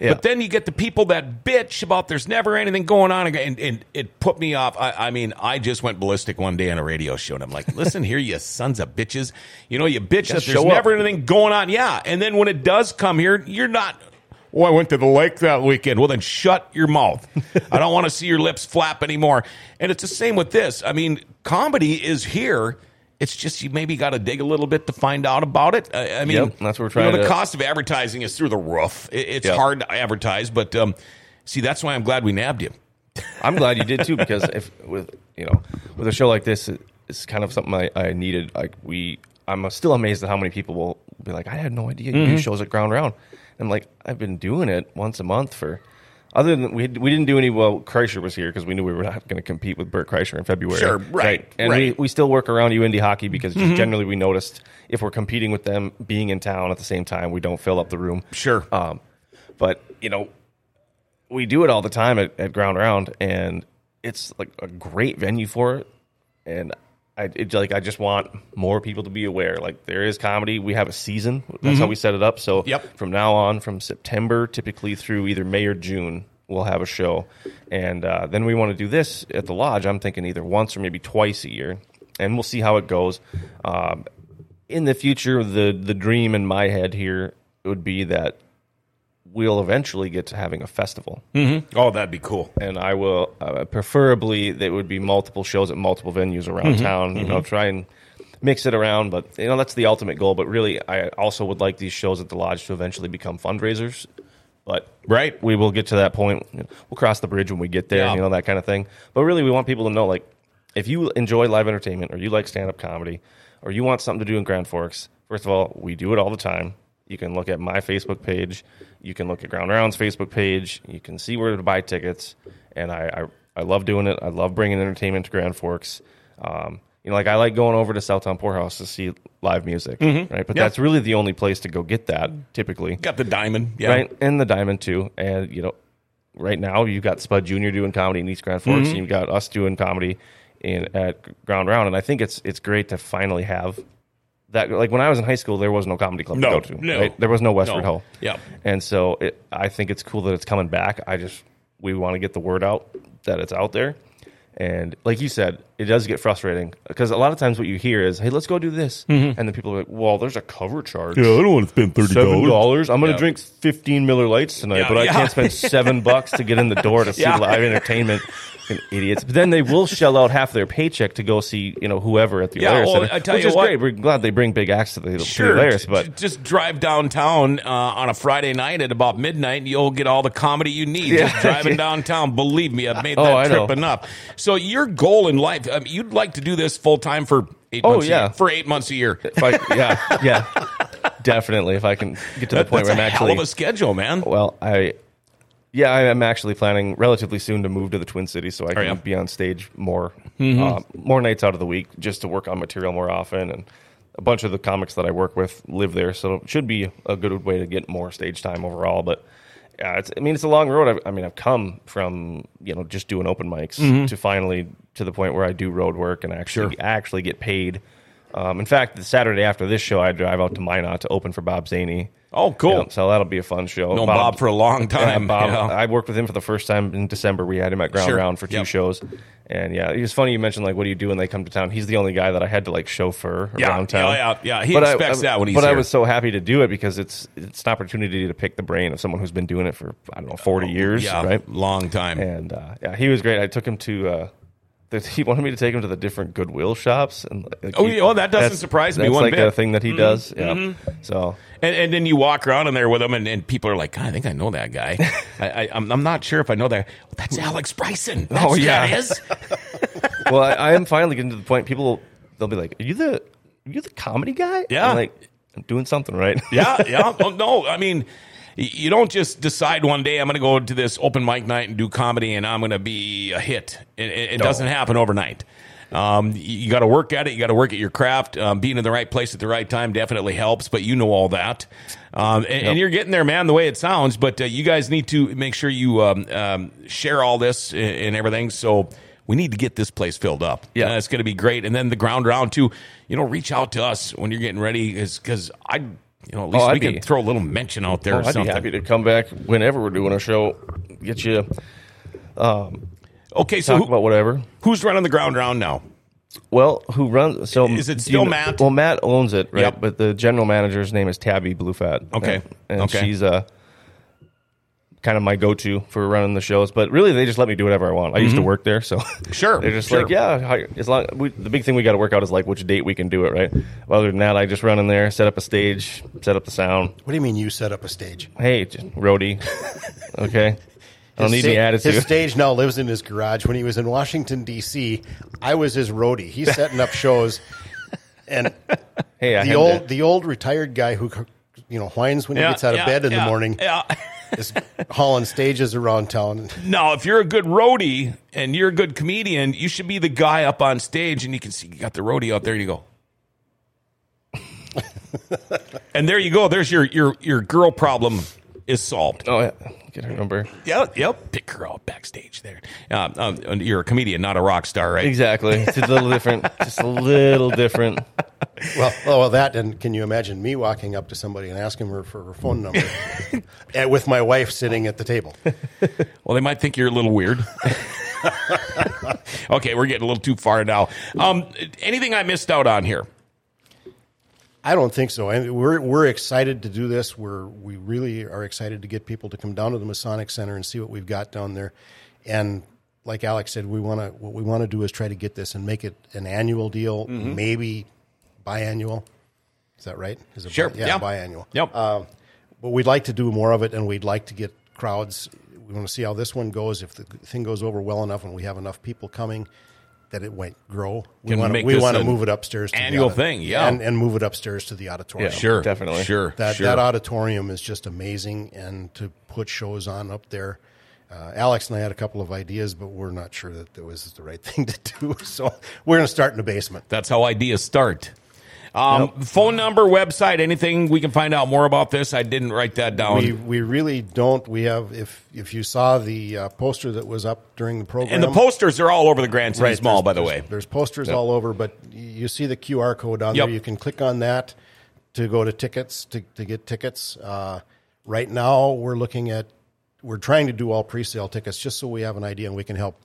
Yeah. But then you get the people that bitch about there's never anything going on, and, and it put me off. I, I mean, I just went ballistic one day on a radio show, and I'm like, "Listen here, you sons of bitches! You know, you bitch that there's show up. never anything going on." Yeah, and then when it does come here, you're not. Well, I went to the lake that weekend. Well, then shut your mouth. I don't want to see your lips flap anymore. And it's the same with this. I mean, comedy is here. It's just you maybe got to dig a little bit to find out about it. I, I mean, Yep, that's what we're You trying know, the to- cost of advertising is through the roof. It, it's Yep. hard to advertise, but um, see, that's why I'm glad we nabbed you. I'm glad you did too because if with you know with a show like this, it- it's kind of something I, I needed. Like we, I'm still amazed at how many people will be like, I had no idea you do shows at Ground Round. And I'm like, I've been doing it once a month for. Other than we, we didn't do any. Well, Kreischer was here because we knew we were not going to compete with Bert Kreischer in February. Sure, right, And right. we, we still work around UND hockey because just generally we noticed if we're competing with them being in town at the same time, we don't fill up the room. Sure. Um, but you know, we do it all the time at, at Ground Round, and it's like a great venue for it. And I it, like I just want more people to be aware. Like there is comedy. We have a season. That's how we set it up. So Yep. from now on, from September typically through either May or June, we'll have a show, and uh, then we want to do this at the lodge. I'm thinking either once or maybe twice a year, and we'll see how it goes. Um, in the future, the the dream in my head here would be that we'll eventually get to having a festival, mm-hmm. Oh, that'd be cool. and I will uh, preferably there would be multiple shows at multiple venues around mm-hmm. town. You know, mm-hmm. try and mix it around, but you know that's the ultimate goal. But really, I also would like these shows at the lodge to eventually become fundraisers. But Right. we will get to that point. We'll cross the bridge when we get there. Yeah. You know that kind of thing. But really, we want people to know like if you enjoy live entertainment or you like stand up comedy or you want something to do in Grand Forks. First of all, we do it all the time. You can look at my Facebook page. You can look at Ground Round's Facebook page. You can see where to buy tickets. And I, I, I love doing it. I love bringing entertainment to Grand Forks. Um, you know, like I like going over to Southtown Poorhouse to see live music, right? But Yeah. that's really the only place to go get that typically Got the diamond. Yeah. right? And the Diamond too. And you know, right now you've got Spud Junior doing comedy in East Grand Forks, Mm-hmm. and you've got us doing comedy in at Ground Round. And I think it's it's great to finally have that. Like when I was in high school, there was no comedy club No, to go to. no. right? There was no Westford No. Hall. Yep. And so it, I think it's cool that it's coming back. I just we want to get the word out that it's out there. And like you said, it does get frustrating because a lot of times what you hear is, "Hey, let's go do this," Mm-hmm. and then people are like, "Well, there's a cover charge." Yeah, I don't want to spend thirty dollars. I'm going to Yeah. drink 15 Miller Lights tonight, Yeah, but I yeah. can't spend seven bucks to get in the door to see Yeah. live entertainment. Fucking idiots. But then they will shell out half their paycheck to go see you know whoever at the Yeah, Alerus well, Center, I tell which you is what- great. We're glad they bring big acts to the, Sure, to Alerus, but just drive downtown uh, on a Friday night at about midnight, and you'll get all the comedy you need. Yeah. Just driving downtown, believe me, I've made Oh, that I trip know. enough. So your goal in life, I mean, you'd like to do this full time for eight Oh, months. a yeah. year, for eight months a year. I, yeah, yeah, definitely. If I can get to the point That's where a I'm hell actually of a schedule, man. Well, I yeah, I am actually planning relatively soon to move to the Twin Cities so I can yeah? be on stage more Mm-hmm. uh, more nights out of the week just to work on material more often and a bunch of the comics that I work with live there, so it should be a good way to get more stage time overall. But yeah, it's, I mean, it's a long road. I, I mean, I've come from you know just doing open mics mm-hmm. to finally to the point where I do road work and actually actually get paid. Um, in fact, the Saturday after this show, I drive out to Minot to open for Bob Zany. Oh, cool. Yeah, so that'll be a fun show. Known Bob for a long time. Yeah, Bob, Yeah. I worked with him for the first time in December. We had him at Ground Sure. Round for two Yep. shows, and yeah, it was funny. You mentioned like, what do you do when they come to town? He's the only guy that I had to like chauffeur Yeah, around town. yeah, yeah, yeah. He But expects I- that when he's But I was so happy to do it because it's it's an opportunity to pick the brain of someone who's been doing it for I don't know forty years, yeah, right? long time. And uh, yeah, he was great. I took him to uh, that he wanted me to take him to the different Goodwill shops. And like, Oh, he- well, that doesn't surprise me That's one like bit. Mm-hmm. a thing that he does. Yeah. So And, and then you walk around in there with him, and, and people are like, "God, I think I know that guy. I, I, I'm, I'm not sure if I know that. Well, that's Alex Bryson. That's Oh, yeah. well, I, I am finally getting to the point. People they'll be like, "Are you the are you the comedy guy?" Yeah. I'm like I'm doing something right. yeah, yeah. Oh, no, I mean, you don't just decide one day I'm going to go to this open mic night and do comedy, and I'm going to be a hit. It, it, it doesn't happen overnight. Um, you got to work at it. You got to work at your craft. Um, being in the right place at the right time definitely helps, but you know all that. Um, and, and you're getting there, man, the way it sounds. But uh, you guys need to make sure you um, um, share all this and, and everything. So we need to get this place filled up. Yeah. Uh, it's going to be great. And then the ground round too. You know, reach out to us when you're getting ready, because I, you know, at least Oh, we can throw a little mention out there Oh, or I'd be happy to come back whenever we're doing a show. Get you Okay, so talk who, about whatever. who's running the ground round now? Well, who runs? So Is it still you know- Matt? Well, Matt owns it, right? Yep. But the general manager's name is Tabby Bluefat. Okay. and, and Okay. she's uh, kind of my go-to for running the shows. But really, they just let me do whatever I want. I used to work there, so Mm-hmm. Sure, they're just sure. like, yeah, hi- as long we, the big thing we got to work out is like which date we can do it, right? Well, other than that, I just run in there, set up a stage, set up the sound. What do you mean you set up a stage? Hey, just roadie, okay. I don't His need any attitude. His stage now lives in his garage. When he was in Washington D.C., I was his roadie. He's setting up shows, and hey, I the had old to- the old retired guy who you know whines when he gets out of yeah, bed in yeah, the morning Yeah. Is hauling stages around town. Now, if you're a good roadie and you're a good comedian, you should be the guy up on stage, and you can see you got the roadie out there. And you go, and there you go. There's your your your girl problem is solved. oh yeah, get her number. Yep, yep. Pick her out backstage there. Uh, um, you're a comedian, not a rock star, right? Exactly. It's a little different. Just a little different. Well, oh, well, that and can you imagine me walking up to somebody and asking her for her phone number, and with my wife sitting at the table? Well, they might think you're a little weird. okay, we're getting a little too far now. Um, anything I missed out on here? I don't think so. And we're we're excited to do this. We're we really are excited to get people to come down to the Masonic Center and see what we've got down there. And like Alex said, we want to what we want to do is try to get this and make it an annual deal, Mm-hmm. maybe biannual. Is that right? Is it Sure. bi- yeah, Yeah. biannual. Yep. Uh, but we'd like to do more of it, and we'd like to get crowds. We want to see how this one goes. If the thing goes over well enough, and we have enough people coming, that it might grow. We Can want to make we this want to an move it upstairs. To the annual audi- thing, yeah. and, and move it upstairs to the auditorium. Yeah. Sure, definitely. Sure, That sure. that auditorium is just amazing, and to put shows on up there. Uh, Alex and I had a couple of ideas, but we're not sure that that was the right thing to do. So we're going to start in the basement. That's how ideas start. Um, Phone number, website, anything we can find out more about this? I didn't write that down. We we really don't. We have if if you saw the uh, poster that was up during the program, and the posters are all over the Grand City Right, Mall, by the way. There's posters all over, but you see the QR code on Yep. there. You can click on that to go to tickets to, to get tickets. Uh, right now, we're looking at we're trying to do all pre-sale tickets just so we have an idea and we can help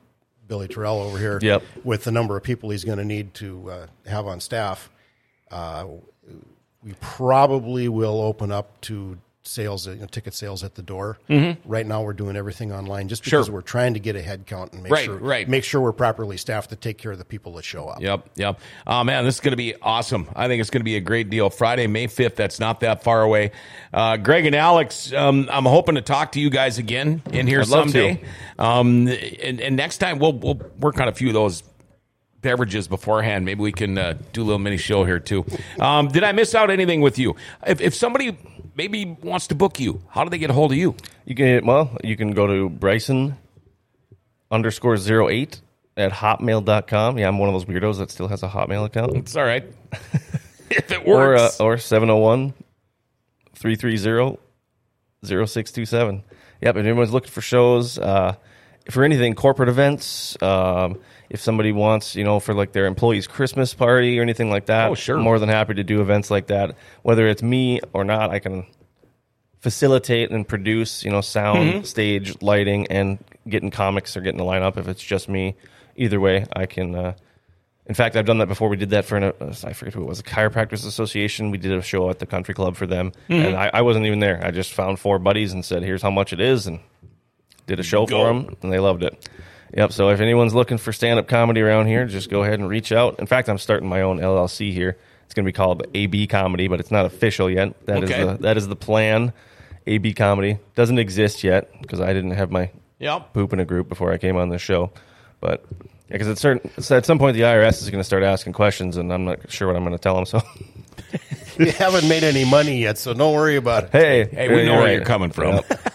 Billy Terrell over here Yep. with the number of people he's going to need to uh, have on staff. Uh, we probably will open up to sales, you know, ticket sales at the door. Right now, we're doing everything online just because Mm-hmm. Sure. we're trying to get a head count and make Right, sure right. make sure we're properly staffed to take care of the people that show up. Yep, yep. Oh man, this is going to be awesome. I think it's going to be a great deal. Friday, May fifth. That's not that far away. Uh, Greg and Alex, um, I'm hoping to talk to you guys again in here I'd love someday. Um, and, and next time we'll we'll work on a few of those beverages beforehand. Maybe we can uh, do a little mini show here too. Um, did I miss out anything with you? If, if somebody maybe wants to book you, how do they get a hold of you? You can well, you can go to Bryson underscore zero eight at hotmail.com. Yeah, I'm one of those weirdos that still has a Hotmail account. It's all right. if it Or uh, works. or 701 330 0627. Yep, if anyone's looking for shows, uh, for anything, corporate events, um, if somebody wants, you know, for like their employees' Christmas party or anything like that, Oh, sure. more than happy to do events like that. Whether it's me or not, I can facilitate and produce, you know, sound, Mm-hmm. stage, lighting, and getting comics or getting a lineup. If it's just me, either way, I can. Uh, in fact, I've done that before. We did that for an, uh, I forget who it was, a chiropractors association. We did a show at the country club for them, Mm-hmm. and I, I wasn't even there. I just found four buddies and said, "Here's how much it is," and did a show Go. for them, and they loved it. Yep. So if anyone's looking for stand up comedy around here, just go ahead and reach out. In fact, I'm starting my own LLC here. It's going to be called AB Comedy, but it's not official yet. That is Okay. the that is the plan. AB Comedy doesn't exist yet because I didn't have my Yep. poop in a group before I came on this show. But because at certain so at some point the IRS is going to start asking questions, and I'm not sure what I'm going to tell them. So You haven't made any money yet, so don't worry about it. hey, Hey, we know where right. you're coming from. Yep.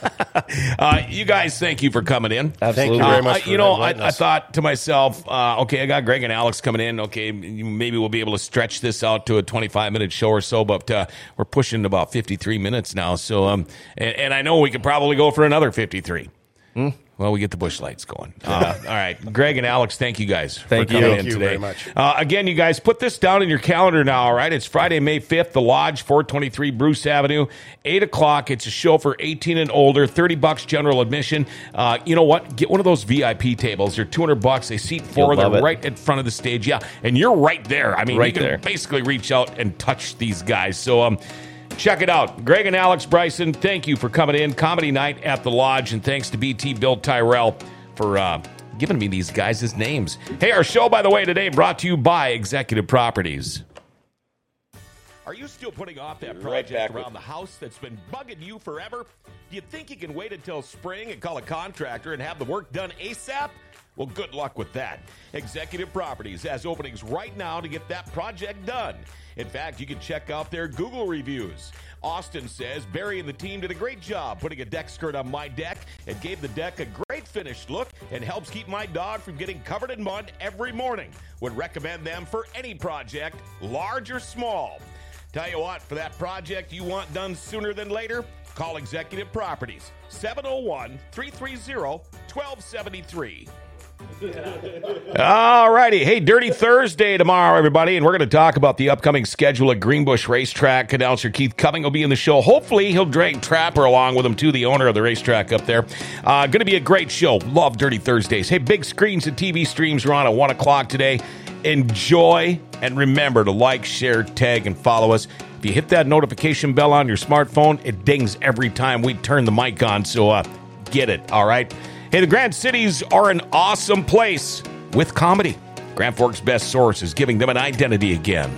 Uh, you guys, thank you for coming in. Absolutely. Thank you very Uh, much I- for you know, I, inviting I us. thought to myself, uh, okay, I got Greg and Alex coming in. Okay, maybe we'll be able to stretch this out to a 25 minute show or so, but uh, we're pushing about 53 minutes now. So, um, and, and I know we could probably go for another 53. Well, we get the Busch Lights going. Uh, all right, Greg and Alex, thank you guys Thank for you. coming Thank in you today. very much. Uh, again, you guys put this down in your calendar now. All right, it's Friday, May fifth, the Lodge, four twenty three Bruce Avenue, eight o'clock. It's a show for eighteen and older, thirty bucks general admission. Uh, you know what? Get one of those VIP tables. They're two hundred bucks. They seat 4 You'll They're it. right in front of the stage. Yeah, and you're right there. I mean, Right you can there. basically reach out and touch these guys. So, um. Check it out. Greg and Alex Bryson, thank you for coming in. Comedy night at the Lodge, and thanks to BT Bill Tyrell for uh, giving me these guys' names. Hey, our show, by the way, today brought to you by Executive Properties. Are you still putting off that project around the house that's been bugging you forever? Do you think you can wait until spring and call a contractor and have the work done ASAP? Well, good luck with that. Executive Properties has openings right now to get that project done. In fact, you can check out their Google reviews. Austin says Barry and the team did a great job putting a deck skirt on my deck. It gave the deck a great finished look and helps keep my dog from getting covered in mud every morning. Would recommend them for any project, large or small. Tell you what, for that project you want done sooner than later, call Executive Properties 701 330 1273. All righty. Hey, Dirty Thursday tomorrow, everybody. And we're going to talk about the upcoming schedule at Greenbush Racetrack. Announcer Keith Cumming will be in the show. Hopefully, he'll drag Trapper along with him, too, the owner of the racetrack up there. Uh, going to be a great show. Love Dirty Thursdays. Hey, big screens and TV streams are on at 1 o'clock today. Enjoy and remember to like, share, tag, and follow us. If you hit that notification bell on your smartphone, it dings every time we turn the mic on. So uh, get it, all right? Hey, the Grand Cities are an awesome place with comedy. Grand Forks' best source is giving them an identity again.